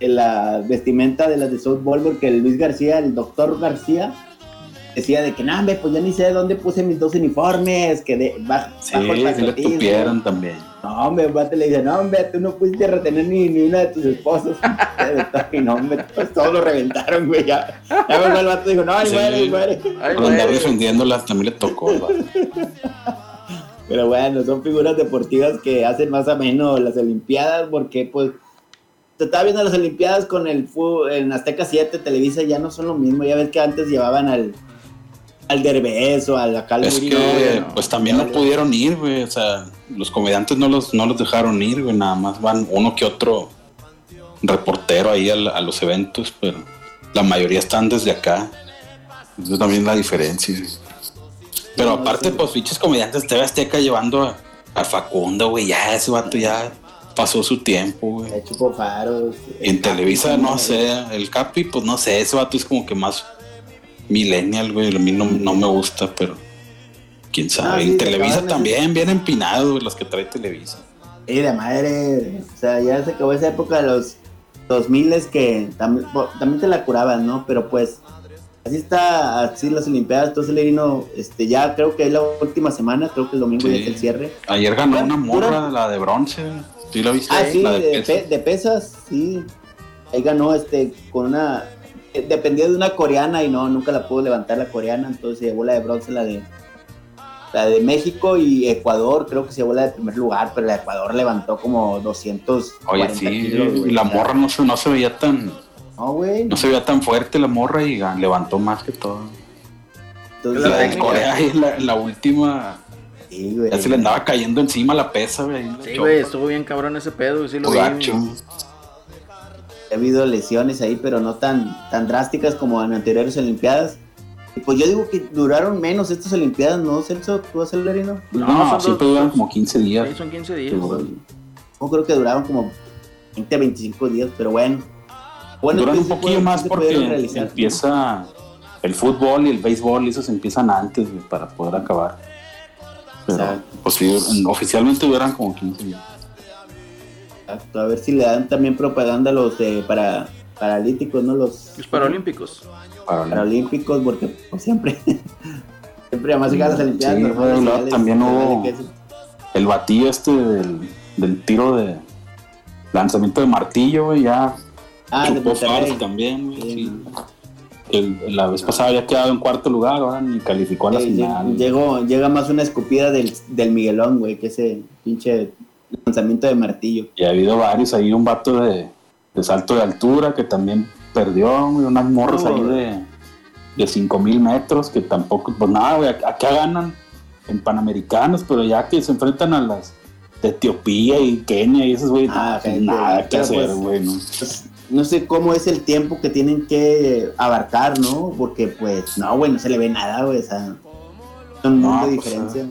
la vestimenta de las de softball porque el Luis García, el doctor García, decía de que, no, pues ya ni sé dónde puse mis dos uniformes, que de, sí, se le tupieron también. No, hombre, bate le dice, no, hombre, tú no pudiste retener ni, ni una de tus esposos. [LAUGHS] y no, hombre, pues todos lo reventaron, güey, ya. Ya me el vato dijo, no, ay, muere, ay, muere. Por andar defendiéndolas también le tocó, [LAUGHS] Pero bueno, son figuras deportivas que hacen más o menos las Olimpiadas, porque pues se estaba viendo las Olimpiadas con el fútbol, en Azteca 7, Televisa, ya no son lo mismo. Ya ves que antes llevaban al, al Derbez o a la Es que, pues también no pudieron ir, güey. O sea, los comediantes no los, no los dejaron ir, güey. Nada más van uno que otro reportero ahí a, los eventos, pero la mayoría están desde acá. Eso también la diferencia. Pero aparte, pues, fiches comediantes TV Azteca llevando a, a Facundo, güey. Ya ese vato ya pasó su tiempo, güey. En Televisa, no sé. El Capi, pues no sé. Ese vato es como que más millennial, güey. A mí no, me gusta, pero quién sabe. Ah, en Televisa también, bien empinado, los que trae Televisa. Y de madre, o sea, ya se acabó esa época de los 2000 que también, también te la curaban, ¿no? Pero pues, así está, así las Olimpiadas, entonces el este, ya creo que es la última semana, creo que el domingo ya es el cierre. Ayer ganó una morra, la de bronce, ¿sí la viste? Ah, sí, de, de, pesas, sí. Ahí ganó, este, con una, dependía de una coreana y no, nunca la pudo levantar la coreana, entonces se llevó la de bronce, la de la de México y Ecuador, creo que se llevó la de primer lugar, pero la de Ecuador levantó como 200 Oye, sí, y la morra no se, no se veía tan... No, güey. No se veía tan fuerte la morra y levantó más que todo. Entonces, la de Corea es la, la última. Sí, güey. Ya se le andaba cayendo encima la pesa, güey. Sí, güey, estuvo bien cabrón ese pedo, sí lo vi. Ha habido lesiones ahí, pero no tan, tan drásticas como en anteriores Olimpiadas. Y pues yo digo que duraron menos estas Olimpiadas, ¿no, Celso? ¿Tú vas a No, no siempre duran como 15 días. Sí, son 15 días. Yo creo que duraron como 20, 25 días, pero bueno. bueno Duran un poquito más porque empieza el fútbol y el béisbol y esos empiezan antes para poder acabar. Pero pues, oficialmente duran como 15 días. A ver si le dan también propaganda a los de para paralíticos, ¿no? Los, los paralímpicos. Paralímpicos, porque pues, siempre, [LAUGHS] siempre además llegar a las Olimpiadas. también hubo el batido este del, del tiro de lanzamiento de martillo, ya. Ah, de también, la vez pasada había quedado en cuarto lugar, ahora ni calificó a la final. Llegó, llega más una escupida del, del Miguelón, güey, que ese pinche lanzamiento de martillo. Y ha habido varios ahí, un vato de, de salto de altura que también perdió, unas morras ahí de, de 5000 metros que tampoco, pues nada, güey, acá ganan en Panamericanos, pero ya que se enfrentan a las de Etiopía y Kenia y esos güey, ah, nada que hacer, pues, güey, ¿no? Pues, no sé cómo es el tiempo que tienen que abarcar, ¿no? Porque pues, no, güey, no se le ve nada, güey, o sea, son no, de pues, diferencia.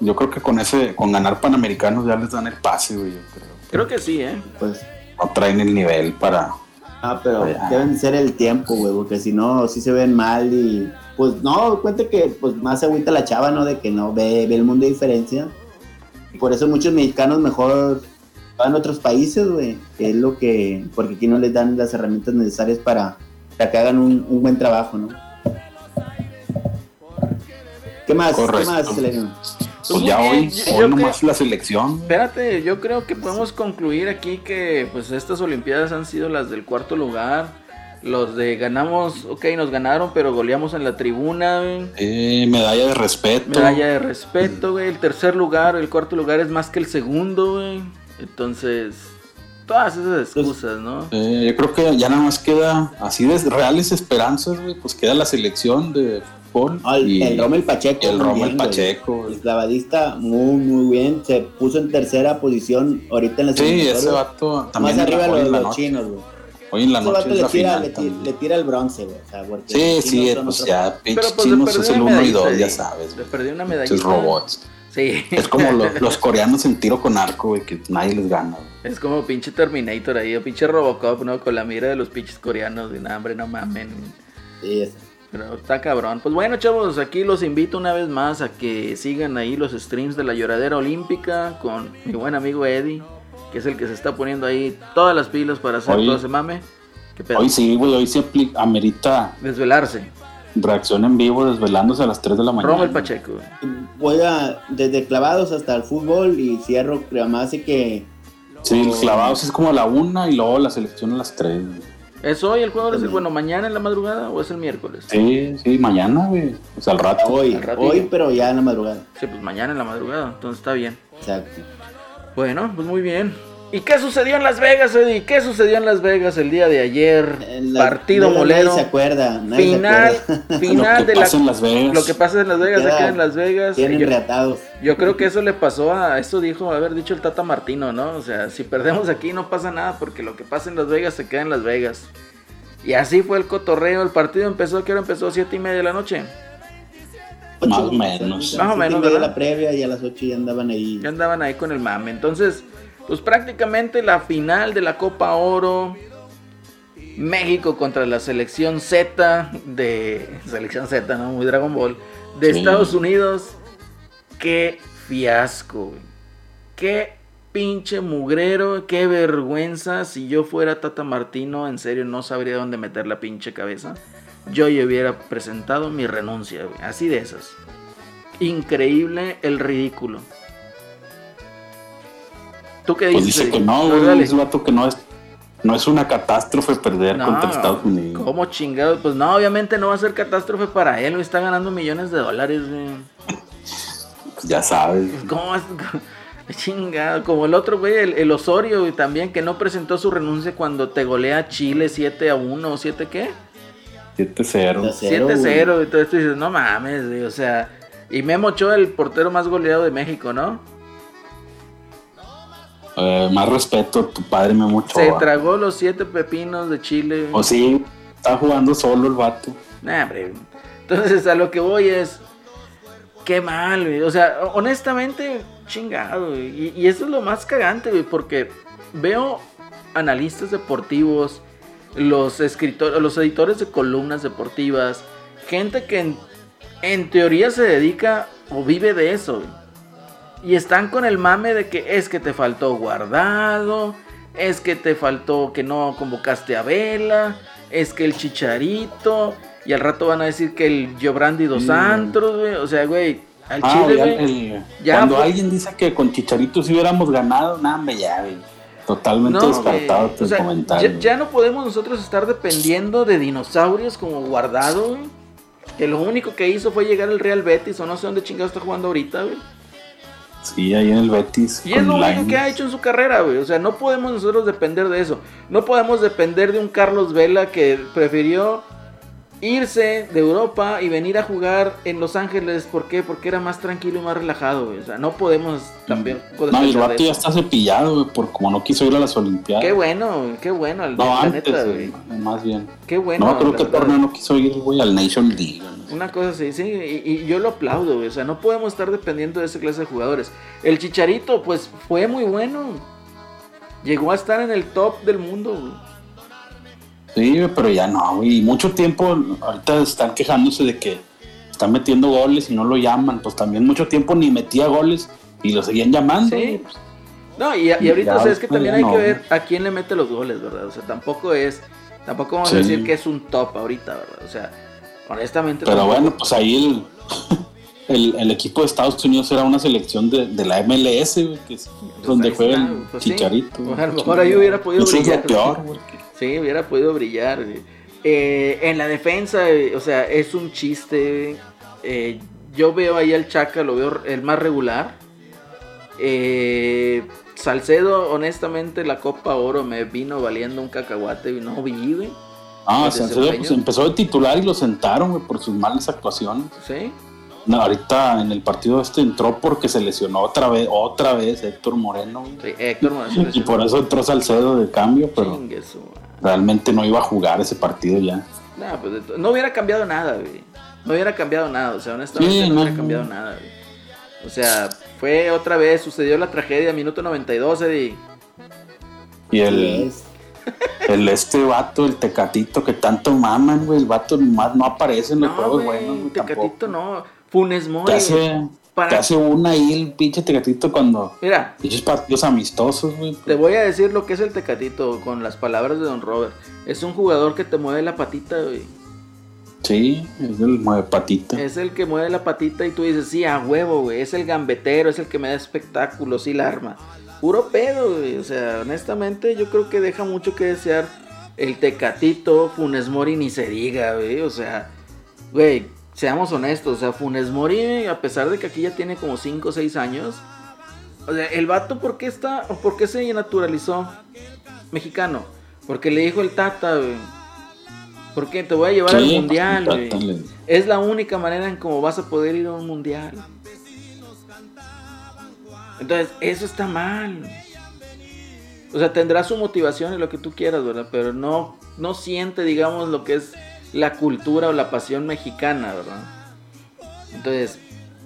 Yo creo que con ese, con ganar Panamericanos ya les dan el pase, güey, yo creo. Creo que sí, ¿eh? Pues no traen el nivel para. Ah, pero deben ser el tiempo, güey, porque si no, sí se ven mal y. Pues no, cuenta que pues más agüita la chava, ¿no? De que no ve, ve el mundo de diferencia. Y por eso muchos mexicanos mejor van a otros países, güey, que es lo que. Porque aquí no les dan las herramientas necesarias para, que hagan un, buen trabajo, ¿no? ¿Qué más? ¿Qué más, pues ya hoy, hoy nomás la selección. Espérate, yo creo que podemos concluir aquí que pues estas Olimpiadas han sido las del cuarto lugar. Los de ganamos, ok, nos ganaron, pero goleamos en la tribuna, Eh, medalla de respeto. Medalla de respeto, güey. El tercer lugar, el cuarto lugar es más que el segundo, güey. Entonces, todas esas excusas, ¿no? Eh, yo creo que ya nada más queda así de reales esperanzas, güey. Pues queda la selección de el Rommel Pacheco. El Rommel Pacheco. El clavadista muy, muy bien. Se puso en tercera posición ahorita en la Sí, ese vato también. Más arriba los, los chinos, güey. Hoy en la ese noche le, tira, le, tira, el bronce, güey. O sea, sí, sí, pues ya, pinches pues, chinos es el 1 y 2, ya sabes. Le perdió una medalla. Es robots. Sí. Es como los, [LAUGHS] los, coreanos en tiro con arco, güey, que nadie les gana. Es como pinche Terminator ahí, o pinche Robocop, ¿no? Con la mira de los pinches coreanos, de hambre, no mamen. Sí, es pero está cabrón. Pues bueno, chavos, aquí los invito una vez más a que sigan ahí los streams de la lloradera olímpica con mi buen amigo Eddie, que es el que se está poniendo ahí todas las pilas para hacer todo ese mame. Hoy sí, güey, hoy se amerita desvelarse. Reacción en vivo, desvelándose a las 3 de la mañana. el Pacheco. Voy a, desde clavados hasta el fútbol y cierro, creo más así que. Sí, clavados es como a la 1 y luego la selección a las 3. ¿Es hoy el juego? ¿Es bueno mañana en la madrugada o es el miércoles? Sí, sí, mañana, güey. O sea, al rato. Hoy, hoy, pero ya en la madrugada. Sí, pues mañana en la madrugada, entonces está bien. Exacto. Bueno, pues muy bien. ¿Y qué sucedió en Las Vegas, Eddie? ¿Qué sucedió en Las Vegas el día de ayer? Partido molero. Nadie se acuerda. final, [LAUGHS] final de la. En Las Vegas. Lo que pasa en Las Vegas se queda en Las Vegas. Tienen reatados. Yo creo que eso le pasó a. Esto dijo haber dicho el Tata Martino, ¿no? O sea, si perdemos aquí no pasa nada porque lo que pasa en Las Vegas se queda en Las Vegas. Y así fue el cotorreo. El partido empezó, ¿qué hora empezó? ¿Siete y media de la noche? Más o menos. Más o menos, ¿verdad? la previa y a las ocho ya andaban ahí. Ya andaban ahí con el mame. Entonces, pues prácticamente la final de la Copa Oro. México contra la selección Z de. [LAUGHS] Selección Z, ¿no? Muy Dragon Ball. De Estados Unidos. Qué fiasco, güey. Qué pinche mugrero, qué vergüenza. Si yo fuera Tata Martino, en serio no sabría dónde meter la pinche cabeza. Yo ya hubiera presentado mi renuncia, así de esas. Increíble el ridículo. ¿Tú qué dices? Pues dice que no, güey, es vato que no es no es una catástrofe perder contra Estados Unidos. ¿Cómo chingado? Pues no, obviamente no va a ser catástrofe para él, está ganando millones de dólares, güey. ya sabes. ¿Cómo es? [LAUGHS] Chingado, como el otro güey, el, Osorio también, que no presentó su renuncia cuando te golea Chile 7 a 1 o 7 qué. 7-0. 7-0, y todo esto dices, no mames, o sea. Y Memo Ochoa, el portero más goleado de México, ¿no? Eh, más respeto tu padre Memo Ochoa. Se tragó los siete pepinos de Chile. O sí, está jugando solo el vato. Nah. Entonces, a lo que voy es. Qué mal, güey. O sea, honestamente, chingado, güey. Y, eso es lo más cagante, güey, porque veo analistas deportivos, los escritores, los editores de columnas deportivas, gente que en, teoría se dedica o vive de eso, Y están con el mame de que es que te faltó guardado, es que te faltó que no convocaste a Vela, es que el chicharito, y al rato van a decir que el Giobrandi dos Santos, güey. O sea, güey, al ah, Chile, Cuando alguien dice que con Chicharito si hubiéramos ganado, nada, me ya, güey. Totalmente descartado tu comentario. Ya, no podemos nosotros estar dependiendo de dinosaurios como guardado, güey. Que lo único que hizo fue llegar al Real Betis, o no sé dónde chingado está jugando ahorita, güey. Sí, ahí en el Betis. Y es lo único que ha hecho en su carrera, güey. O sea, no podemos nosotros depender de eso. No podemos depender de un Carlos Vela que prefirió irse de Europa y venir a jugar en Los Ángeles. ¿Por qué? Porque era más tranquilo y más relajado, güey. O sea, no podemos también. No, el vato ya está cepillado, güey, por como no quiso ir a las Olimpiadas. Qué bueno, qué bueno. El no, antes, güey. Más bien. Qué bueno. No, creo que torneo no quiso ir, güey, al Nation League. Una cosa así, sí. Y, yo lo aplaudo, güey. O sea, no podemos estar dependiendo de esa clase de jugadores. El Chicharito, pues, fue muy bueno. Llegó a estar en el top del mundo, güey. Sí, pero ya no, güey. Mucho tiempo, ahorita están quejándose de que están metiendo goles y no lo llaman. Pues también mucho tiempo ni metía goles y lo seguían llamando. Sí. No, y, ahorita, o sea, es que también hay que ver a quién le mete los goles, ¿verdad? O sea, tampoco es, tampoco vamos a decir que es un top ahorita, ¿verdad? O sea, honestamente. Pero bueno, pues ahí [LAUGHS] el, el, equipo de Estados Unidos era una selección de, de la MLS, que es donde juega el pues Chicharito. a lo mejor ahí hubiera podido brillar. peor, Sí, hubiera podido brillar. Eh, en la defensa, o sea, es un chiste. Eh, yo veo ahí al Chaca, lo veo el más regular. Eh, Salcedo, honestamente, la Copa Oro me vino valiendo un cacahuate y no vi, Ah, Salcedo pues, empezó de titular y lo sentaron por sus malas actuaciones. Sí. No, ahorita en el partido este entró porque se lesionó otra vez, otra vez Héctor Moreno. Sí, Héctor Moreno. [LAUGHS] y por eso entró Salcedo de cambio, pero realmente no iba a jugar ese partido ya. No, pues no hubiera cambiado nada, güey. No hubiera cambiado nada, o sea, honestamente no, hubiera cambiado nada, güey. O sea, fue otra vez, sucedió la tragedia, minuto 92, Eddie. Y el, [LAUGHS] el este vato, el tecatito que tanto maman, güey, el vato más no aparece en los juegos buenos. El tecatito no, Funes Mori. Te hace una ahí el pinche Tecatito cuando. Mira. Pinches partidos amistosos, güey. Te voy a decir lo que es el Tecatito con las palabras de Don Robert. Es un jugador que te mueve la patita, güey. Sí, es el mueve patita. Es el que mueve la patita y tú dices, sí, a huevo, güey. Es el gambetero, es el que me da espectáculos y la arma. Puro pedo, güey. O sea, honestamente, yo creo que deja mucho que desear el Tecatito, Funes Mori ni se diga, güey. O sea, güey, seamos honestos, o sea, Funes Mori, a pesar de que aquí ya tiene como 5 o 6 años, o sea, el vato, ¿por qué está, por qué se naturalizó mexicano? Porque le dijo el Tata, güey. ¿Por qué? Te voy a llevar al mundial, güey. Es la única manera en cómo vas a poder ir a un mundial. Entonces, eso está mal. O sea, tendrá su motivación y lo que tú quieras, ¿verdad? Pero no, no siente, digamos, lo que es la cultura o la pasión mexicana, ¿verdad? Entonces,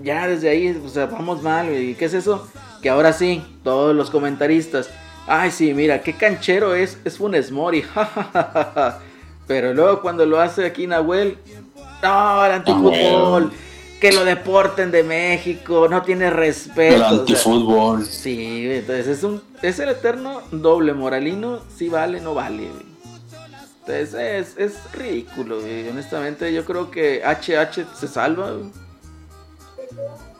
ya desde ahí, o sea, vamos mal, ¿y qué es eso? Que ahora sí, todos los comentaristas, ay, sí, mira, qué canchero es, es Funes Mori, [LAUGHS] Pero luego cuando lo hace aquí Nahuel, no, el antifútbol, que lo deporten de México, no tiene respeto. El antifútbol. sí, entonces es un, es el eterno doble moralino, si vale, no vale, es, es ridículo, y honestamente yo creo que HH se salva.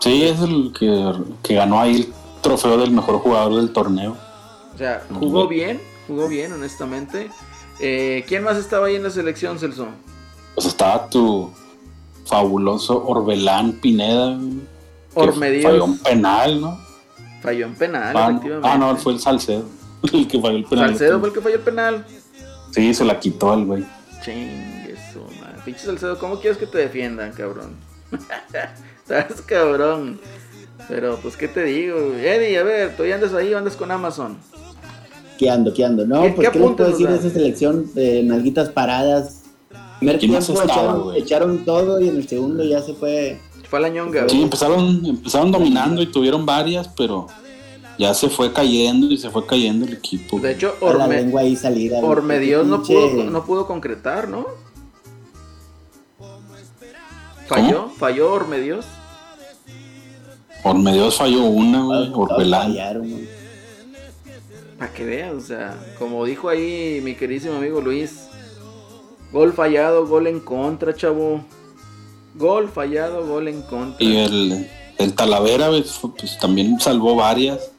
Sí, es el que, ganó ahí el trofeo del mejor jugador del torneo. O sea, jugó bien, jugó bien, honestamente. Eh, ¿Quién más estaba ahí en la selección, Celso? Pues estaba tu fabuloso Orbelán Pineda. Ormedios. Falló un penal, ¿no? Falló un penal, ah, efectivamente. Ah, no, fue el Salcedo. [LAUGHS] El que falló el penal. Salcedo fue el que falló el penal. Sí, se la quitó al güey. Chingue su pinche Salcedo, ¿cómo quieres que te defiendan, cabrón? [LAUGHS] Estás cabrón. Pero, pues, ¿qué te digo? Eddie, a ver, ¿tú ya andas ahí o andas con Amazon? ¿Qué ando, qué ando? No, pues, ¿qué, les puedo decir de esa selección de nalguitas paradas? Primer tiempo echaron, echaron, todo y en el segundo ya se fue... Fue la ñonga, Sí, empezaron, empezaron dominando y tuvieron varias, pero ya se fue cayendo y se fue cayendo el equipo. De hecho, Orme, Ormedios no pudo, no pudo concretar, ¿no? ¿Falló? ¿Falló Ormedios? Ormedios falló una, güey. Orbelán. Para que veas, o sea, como dijo ahí mi queridísimo amigo Luis, gol fallado, gol en contra, chavo. Gol fallado, gol en contra. Y el, el Talavera, pues, pues también salvó varias.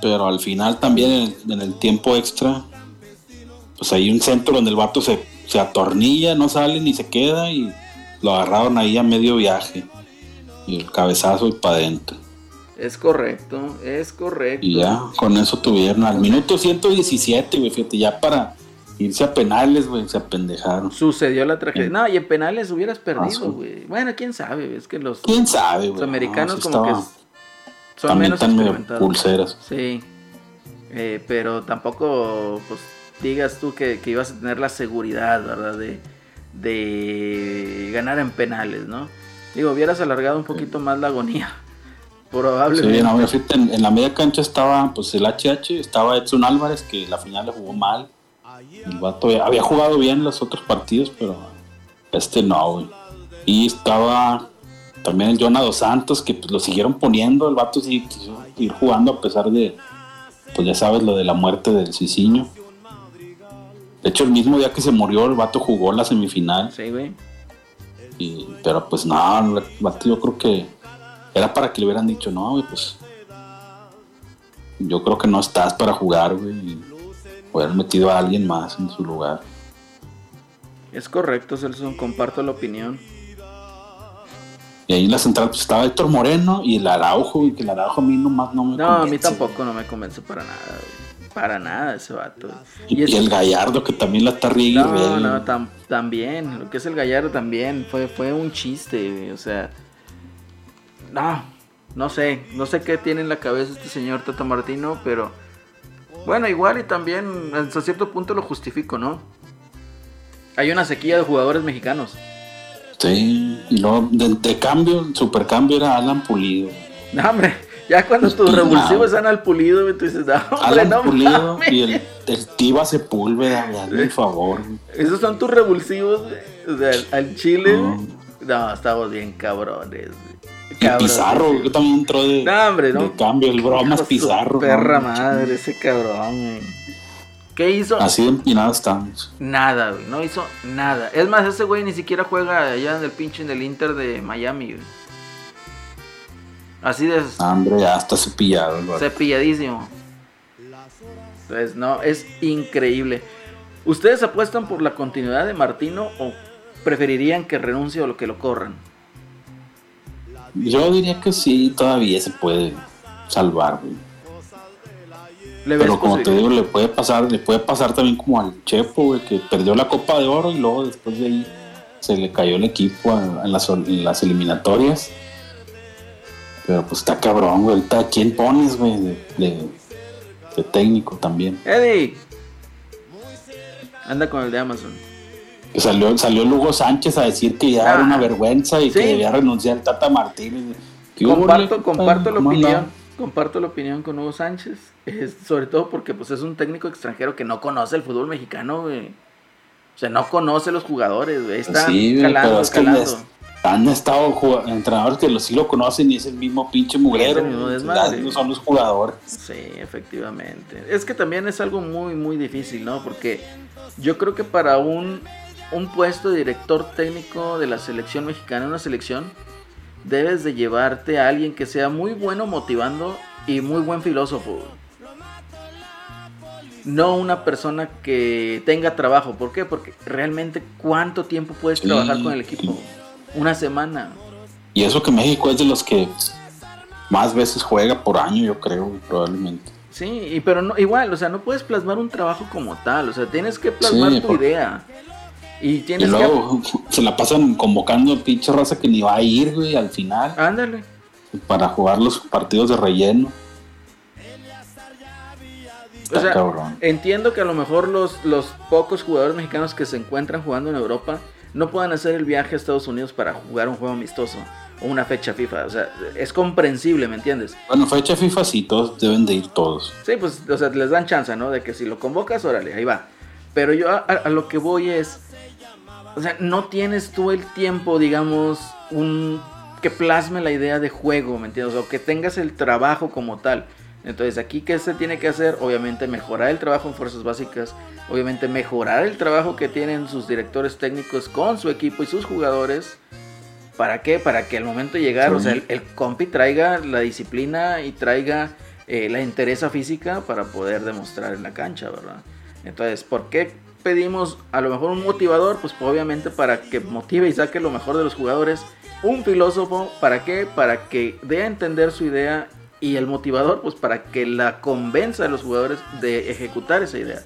Pero al final también en, el tiempo extra, pues hay un centro donde el vato se, se atornilla, no sale ni se queda y lo agarraron ahí a medio viaje. Y el cabezazo y para adentro. Es correcto, es correcto. Y ya, con eso tuvieron al minuto 117, güey, fíjate, ya para irse a penales, güey, se apendejaron. Sucedió la tragedia. No, y en penales hubieras perdido, güey. Bueno, quién sabe, es que los, ¿Quién sabe, los americanos como que son menos pulseras. Sí, eh, pero tampoco, pues, digas tú que, que, ibas a tener la seguridad, ¿verdad? De, de ganar en penales, ¿no? Digo, hubieras alargado un poquito más la agonía. [LAUGHS] Probablemente. Sí, en, la media cancha estaba pues el HH, estaba Edson Álvarez, que la final le jugó mal. El vato había jugado bien los otros partidos, pero este no, güey. Y estaba también el Jonado Santos, que pues, lo siguieron poniendo. El vato sí quiso ir jugando a pesar de, pues ya sabes, lo de la muerte del Ciciño. De hecho, el mismo día que se murió, el vato jugó la semifinal. Sí, güey. pero pues no, el vato yo creo que era para que le hubieran dicho, no, güey, pues. Yo creo que no estás para jugar, güey. Y hubieran metido a alguien más en su lugar. Es correcto, Celso, comparto la opinión. Y ahí en la central pues, estaba Héctor Moreno y el Araujo, y que el Araujo a mí nomás no me No, a mí tampoco no me convence para nada, güey. Para nada ese vato. Y, el Gallardo que también la está riendo. No, no, también. Lo que es el Gallardo también fue, fue un chiste, güey. O sea, no, no sé, no sé qué tiene en la cabeza este señor Tata Martino, pero bueno, igual y también hasta cierto punto lo justifico, ¿no? Hay una sequía de jugadores mexicanos. Sí, y luego de, cambio, el supercambio era Alan Pulido. No, hombre, ya cuando tus revulsivos están al Pulido, tú dices, no, hombre, Alan Pulido y el, el Tiva Sepúlveda, hazme el favor. Esos son tus revulsivos, o sea, al Chile. No, no estamos bien cabrones. Pizarro, yo también entró de, cambio, el bromas Pizarro. Perra madre, ese cabrón, ¿Qué hizo? Así de empinado estamos. Nada, güey, no hizo nada. Es más, ese güey ni siquiera juega allá en el pinche en el Inter de Miami, güey. Así de. Hombre, ya está cepillado, güey. Cepilladísimo. Pues no, es increíble. ¿Ustedes apuestan por la continuidad de Martino o preferirían que renuncie o lo que lo corran? Yo diría que sí, todavía se puede salvar, Pero como te digo, le puede pasar, le puede pasar también como al Chepo, güey, que perdió la Copa de Oro y luego después de ahí se le cayó el equipo en, las, eliminatorias. Pero pues está cabrón, güey. Ahorita, ¿quién pones, güey? De, técnico también. Eddie. Anda con el de Amazon salió, salió Lugo Sánchez a decir que ya era una ah, vergüenza y que debía renunciar Tata Martínez. Comparto, comparto la opinión. Comparto la opinión con Hugo Sánchez, sobre todo porque pues es un técnico extranjero que no conoce el fútbol mexicano, O sea, no conoce los jugadores, Está calando, han estado entrenadores que sí lo conocen y es el mismo pinche mugrero. No son los jugadores. Sí, efectivamente. Es que también es algo muy, muy difícil, ¿no? Porque yo creo que para un un puesto de director técnico de la selección mexicana, una selección, debes de llevarte a alguien que sea muy bueno motivando y muy buen filósofo. No una persona que tenga trabajo. ¿Por qué? Porque realmente cuánto tiempo puedes trabajar con el equipo. Una semana. Y eso que México es de los que más veces juega por año, yo creo, probablemente. Sí, pero no, igual, o sea, no puedes plasmar un trabajo como tal, o sea, tienes que plasmar tu idea. Y tienes luego [LAUGHS] se la pasan convocando pinche raza que ni va a ir, güey, al final. Ándale. Para jugar los partidos de relleno. o sea, entiendo que a lo mejor los, los pocos jugadores mexicanos que se encuentran jugando en Europa no puedan hacer el viaje a Estados Unidos para jugar un juego amistoso o una fecha FIFA. O sea, es comprensible, ¿me entiendes? Bueno, fecha FIFA sí, todos deben de ir todos. Sí, pues, o sea, les dan chance, ¿no? De que si lo convocas, órale, ahí va. Pero yo a, lo que voy es, o sea, no tienes tú el tiempo, digamos, un que plasme la idea de juego, ¿me entiendes? O que tengas el trabajo como tal. Entonces, aquí, ¿qué se tiene que hacer? Obviamente, mejorar el trabajo en fuerzas básicas. Obviamente, mejorar el trabajo que tienen sus directores técnicos con su equipo y sus jugadores. ¿Para qué? Para que al momento de llegar, o sea, el, compi traiga la disciplina y traiga eh, la interesa física para poder demostrar en la cancha, ¿verdad? Entonces, ¿por qué pedimos a lo mejor un motivador? Pues obviamente para que motive y saque lo mejor de los jugadores. Un filósofo, ¿para qué? Para que dé a entender su idea y el motivador, pues para que la convenza a los jugadores de ejecutar esa idea.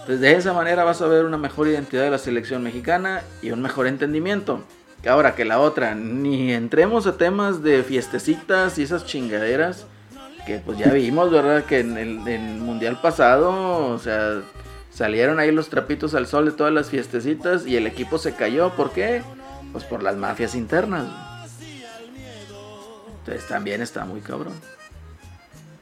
Entonces, de esa manera vas a ver una mejor identidad de la selección mexicana y un mejor entendimiento. Ahora que la otra, ni entremos a temas de fiestecitas y esas chingaderas. Que pues ya vimos, ¿verdad? Que en el, mundial pasado, o sea, salieron ahí los trapitos al sol de todas las fiestecitas y el equipo se cayó. ¿Por qué? Pues por las mafias internas. Entonces también está muy cabrón.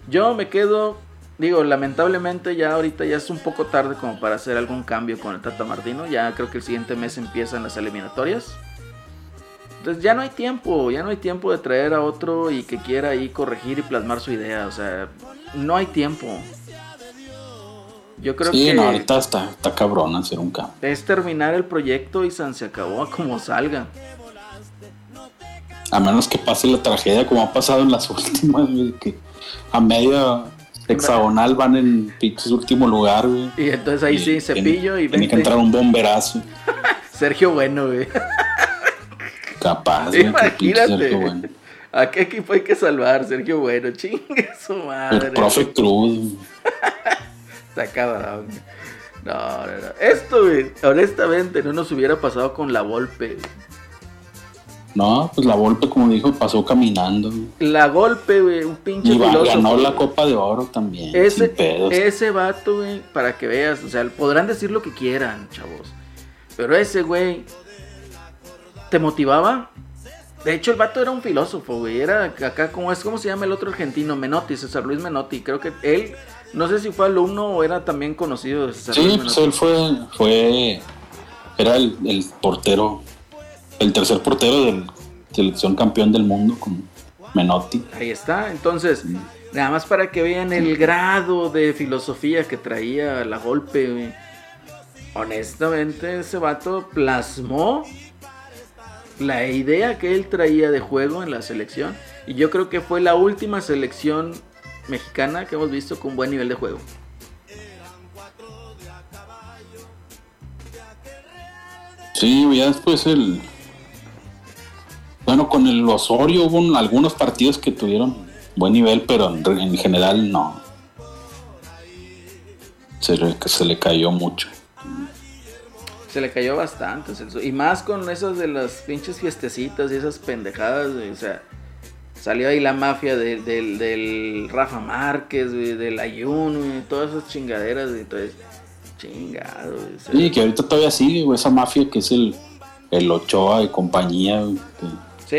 Yo me quedo, digo, lamentablemente ya ahorita ya es un poco tarde como para hacer algún cambio con el Tata Martino. Ya creo que el siguiente mes empiezan las eliminatorias. Entonces ya no hay tiempo, ya no hay tiempo de traer a otro y que quiera ahí corregir y plasmar su idea. O sea, no hay tiempo. Yo creo que. no, ahorita está, está cabrón hacer un cambio. Es terminar el proyecto y se acabó como salga. A menos que pase la tragedia como ha pasado en las [LAUGHS] últimas, que a media hexagonal van en pinches último lugar, güey. Y entonces ahí sí, cepillo y Tiene que entrar un bomberazo. [LAUGHS] Sergio Bueno, güey. Capaz, Imagínate. ¿A qué equipo hay que salvar, Sergio Bueno? Chingue su madre. El profe Cruz. [LAUGHS] Está cabrón. No, no, no. Esto, güey, honestamente, no nos hubiera pasado con la Volpe. No, pues la golpe, como dijo, pasó caminando. La golpe, güey, un pinche y ganó la Copa de Oro también. Ese, ese vato, güey, para que veas, o sea, podrán decir lo que quieran, chavos. Pero ese, güey, ¿te motivaba? De hecho, el vato era un filósofo, güey. Era acá, como es? ¿Cómo se llama el otro argentino? Menotti, César Luis Menotti. Creo que él, no sé si fue alumno o era también conocido de César sí, pues él fue, fue, era el, el portero el tercer portero de selección campeón del mundo con Menotti. Ahí está, entonces, nada más para que vean el grado de filosofía que traía la golpe, Honestamente, ese vato plasmó la idea que él traía de juego en la selección. Y yo creo que fue la última selección mexicana que hemos visto con buen nivel de juego. Sí, ya después el, bueno, con el Osorio hubo algunos partidos que tuvieron buen nivel, pero en, general no. Se le, se le cayó mucho. Se le cayó bastante. Y más con esas de las pinches fiestecitas y esas pendejadas. O sea, salió ahí la mafia del, Rafa Márquez, del Ayuno, y todas esas chingaderas. Entonces, chingado. Sí, que ahorita todavía sigue, esa mafia que es el, el Ochoa y compañía.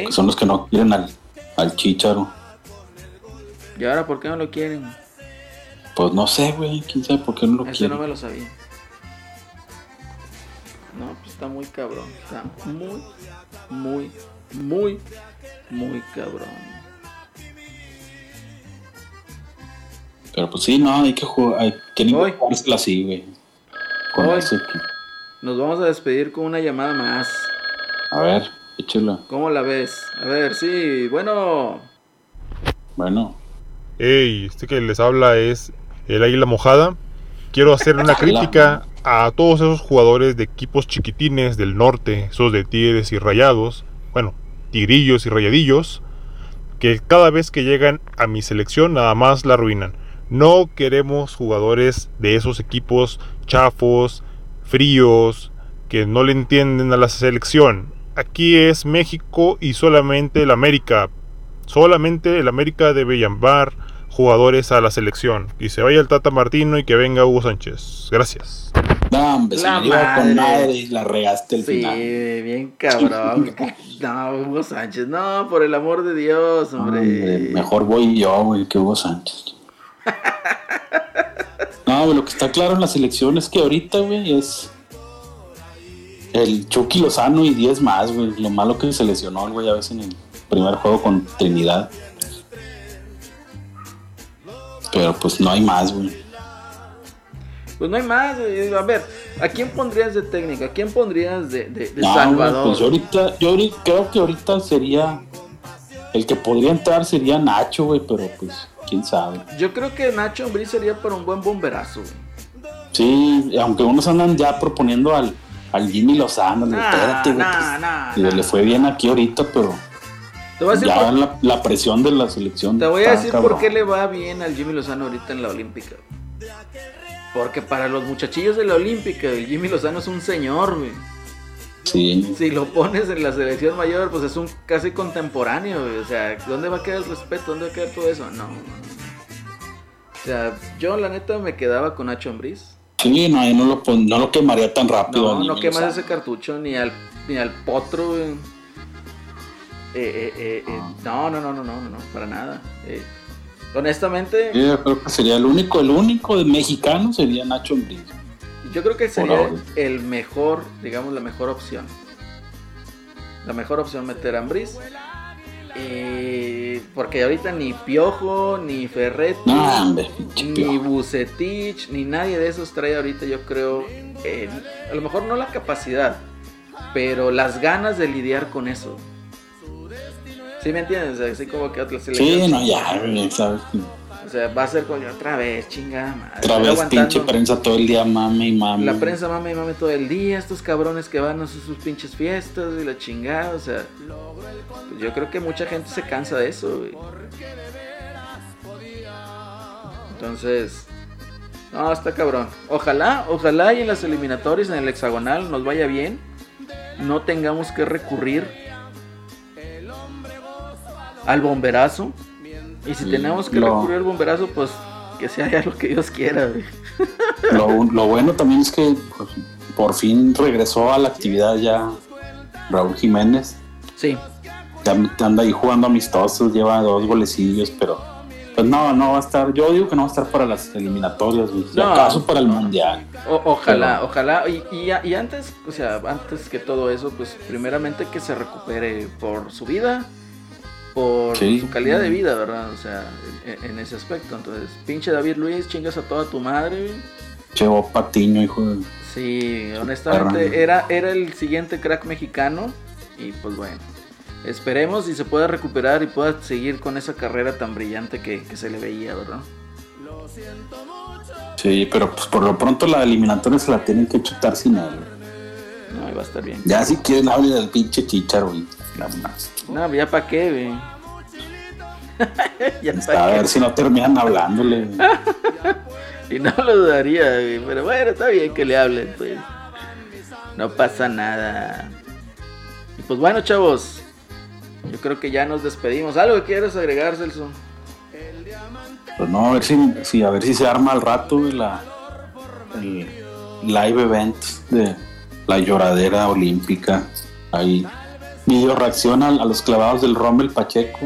Son los que no quieren al, al Chicharo. ¿Y ahora por qué no lo quieren? Pues no sé, güey. ¿Quién sabe por qué no lo Eso quieren? no me lo sabía. No, pues está muy cabrón. Está muy, muy, muy, muy cabrón. Pero pues sí, no, hay que jugar. Hay que jugársela así, güey. Con eso Nos vamos a despedir con una llamada más. A ver. ¿Cómo la ves? A ver, sí, bueno. Bueno. Hey, este que les habla es el Águila Mojada. Quiero hacer una [LAUGHS] crítica a todos esos jugadores de equipos chiquitines del norte, esos de Tigres y Rayados, bueno, Tigrillos y Rayadillos, que cada vez que llegan a mi selección nada más la arruinan. No queremos jugadores de esos equipos chafos, fríos, que no le entienden a la selección. Aquí es México y solamente el América. Solamente el América debe llamar jugadores a la selección. Y se vaya el Tata Martino y que venga Hugo Sánchez. Gracias. No, hombre, la se con madre y la regaste el sí, bien cabrón. [LAUGHS] no, Hugo Sánchez, no, por el amor de Dios, hombre. mejor voy yo, güey, que Hugo Sánchez. [LAUGHS] no, lo que está claro en la selección es que ahorita, güey, es el Chucky Lozano y 10 más, güey. Lo malo que se lesionó el güey a veces en el primer juego con Trinidad. Pero pues no hay más, güey. Pues no hay más. A ver, ¿a quién pondrías de técnica? ¿A quién pondrías de, de, Salvador? pues yo ahorita, yo creo que ahorita sería. El que podría entrar sería Nacho, güey, pero pues quién sabe. Yo creo que Nacho Ambriz sería para un buen bomberazo, güey. Sí, aunque unos andan ya proponiendo al, al Jimmy Lozano, espérate, güey. le fue bien aquí ahorita, pero ya la, presión de la selección. Te voy a decir por qué le va bien al Jimmy Lozano ahorita en la Olímpica. Porque para los muchachillos de la Olímpica, el Jimmy Lozano es un señor, güey. Sí. Si lo pones en la selección mayor, pues es un casi contemporáneo, güey. O sea, ¿dónde va a quedar el respeto? ¿Dónde va a quedar todo eso? No, O sea, yo la neta me quedaba con Nacho Ambriz. Sí, no, no lo, no lo quemaría tan rápido. No, no quemas ese cartucho ni al, ni al potro, güey. Eh, eh, eh, no, no, no, no, no, no, para nada. honestamente. Yo creo que sería el único, el único de mexicano sería Nacho Ambriz. Yo creo que sería el mejor, digamos, la mejor opción. La mejor opción meter a Ambriz. porque ahorita ni Piojo, ni Ferretti, ni Bucetich, ni nadie de esos trae ahorita, yo creo, a lo mejor no la capacidad, pero las ganas de lidiar con eso. ¿Sí me entiendes? Así como que otra selección. Sí, no, ya, sabes. O sea, va a ser con otra vez, chingada madre. Otra vez pinche prensa todo el día, mame y mame. La prensa mame y mame todo el día, estos cabrones que van a sus pinches fiestas y la chingada, o sea. Pues yo creo que mucha gente se cansa de eso, güey. Entonces, no, está cabrón. Ojalá, ojalá y en las eliminatorias, en el hexagonal, nos vaya bien. No tengamos que recurrir al bomberazo. Y si tenemos que recurrir al bomberazo, pues que sea ya lo que Dios quiera. [LAUGHS] Lo, bueno también es que pues, por fin regresó a la actividad ya Raúl Jiménez. Sí. Ya anda ahí jugando amistosos, lleva dos golecillos, pero pues no, no va a estar. Yo digo que no va a estar para las eliminatorias, no, acaso para el mundial. ojalá, ojalá. Y, y, antes, o sea, antes que todo eso, pues primeramente que se recupere por su vida por su calidad de vida, ¿verdad? O sea, en, ese aspecto. Entonces, pinche David Luis, chingas a toda tu madre. Chevo Patiño, hijo de... Sí, honestamente era, era el siguiente crack mexicano y pues bueno, esperemos y se pueda recuperar y pueda seguir con esa carrera tan brillante que, se le veía, ¿verdad? Sí, pero pues por lo pronto la eliminatoria se la tienen que chutar sin él. Va a estar bien. Ya si quieren hable del pinche chicharo, güey. No, ya para qué, güey. [LAUGHS] a ver si no terminan hablándole. [LAUGHS] y no lo dudaría, güey. Pero bueno, está bien que le hablen, pues. No pasa nada. Y pues bueno, chavos. Yo creo que ya nos despedimos. ¿Algo que quieres agregar, Celso? Pues no, a ver si, a ver si se arma al rato la, el live event de la lloradera olímpica. Ahí video reacción a, los clavados del Rommel Pacheco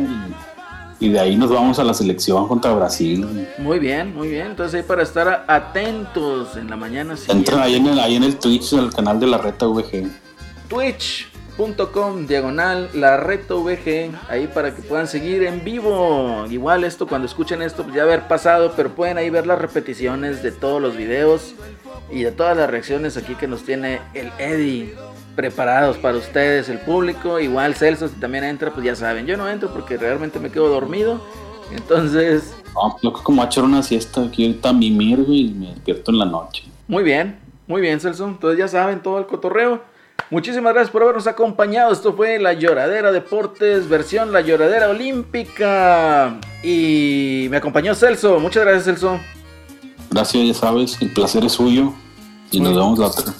y, de ahí nos vamos a la selección contra Brasil. Muy bien, muy bien. Entonces ahí para estar atentos en la mañana. Entran ahí en, el, ahí en el Twitch, en el canal de la Reta VG. Twitch.com diagonal la Reta VG, ahí para que puedan seguir en vivo. Igual esto cuando escuchen esto pues ya haber pasado, pero pueden ahí ver las repeticiones de todos los videos y de todas las reacciones aquí que nos tiene el Eddie preparados para ustedes, el público. Igual Celso, si también entra, pues ya saben. Yo no entro porque realmente me quedo dormido. Entonces. No, yo como a echar una siesta aquí ahorita mimir y me despierto en la noche. Muy bien, muy bien, Celso. Entonces ya saben todo el cotorreo. Muchísimas gracias por habernos acompañado. Esto fue La Lloradera Deportes, versión La Lloradera Olímpica. Y me acompañó Celso. Muchas gracias, Celso. Gracias, ya sabes, el placer es suyo. Y nos vemos la otra.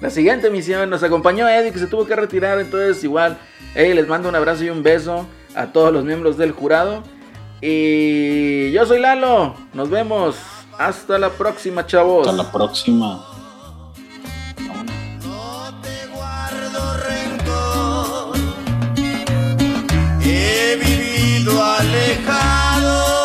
la siguiente emisión. Nos acompañó Eddie que se tuvo que retirar, entonces igual, les mando un abrazo y un beso a todos los miembros del jurado. Y yo soy Lalo, nos vemos. Hasta la próxima, chavos. Hasta la próxima. sentido alejado.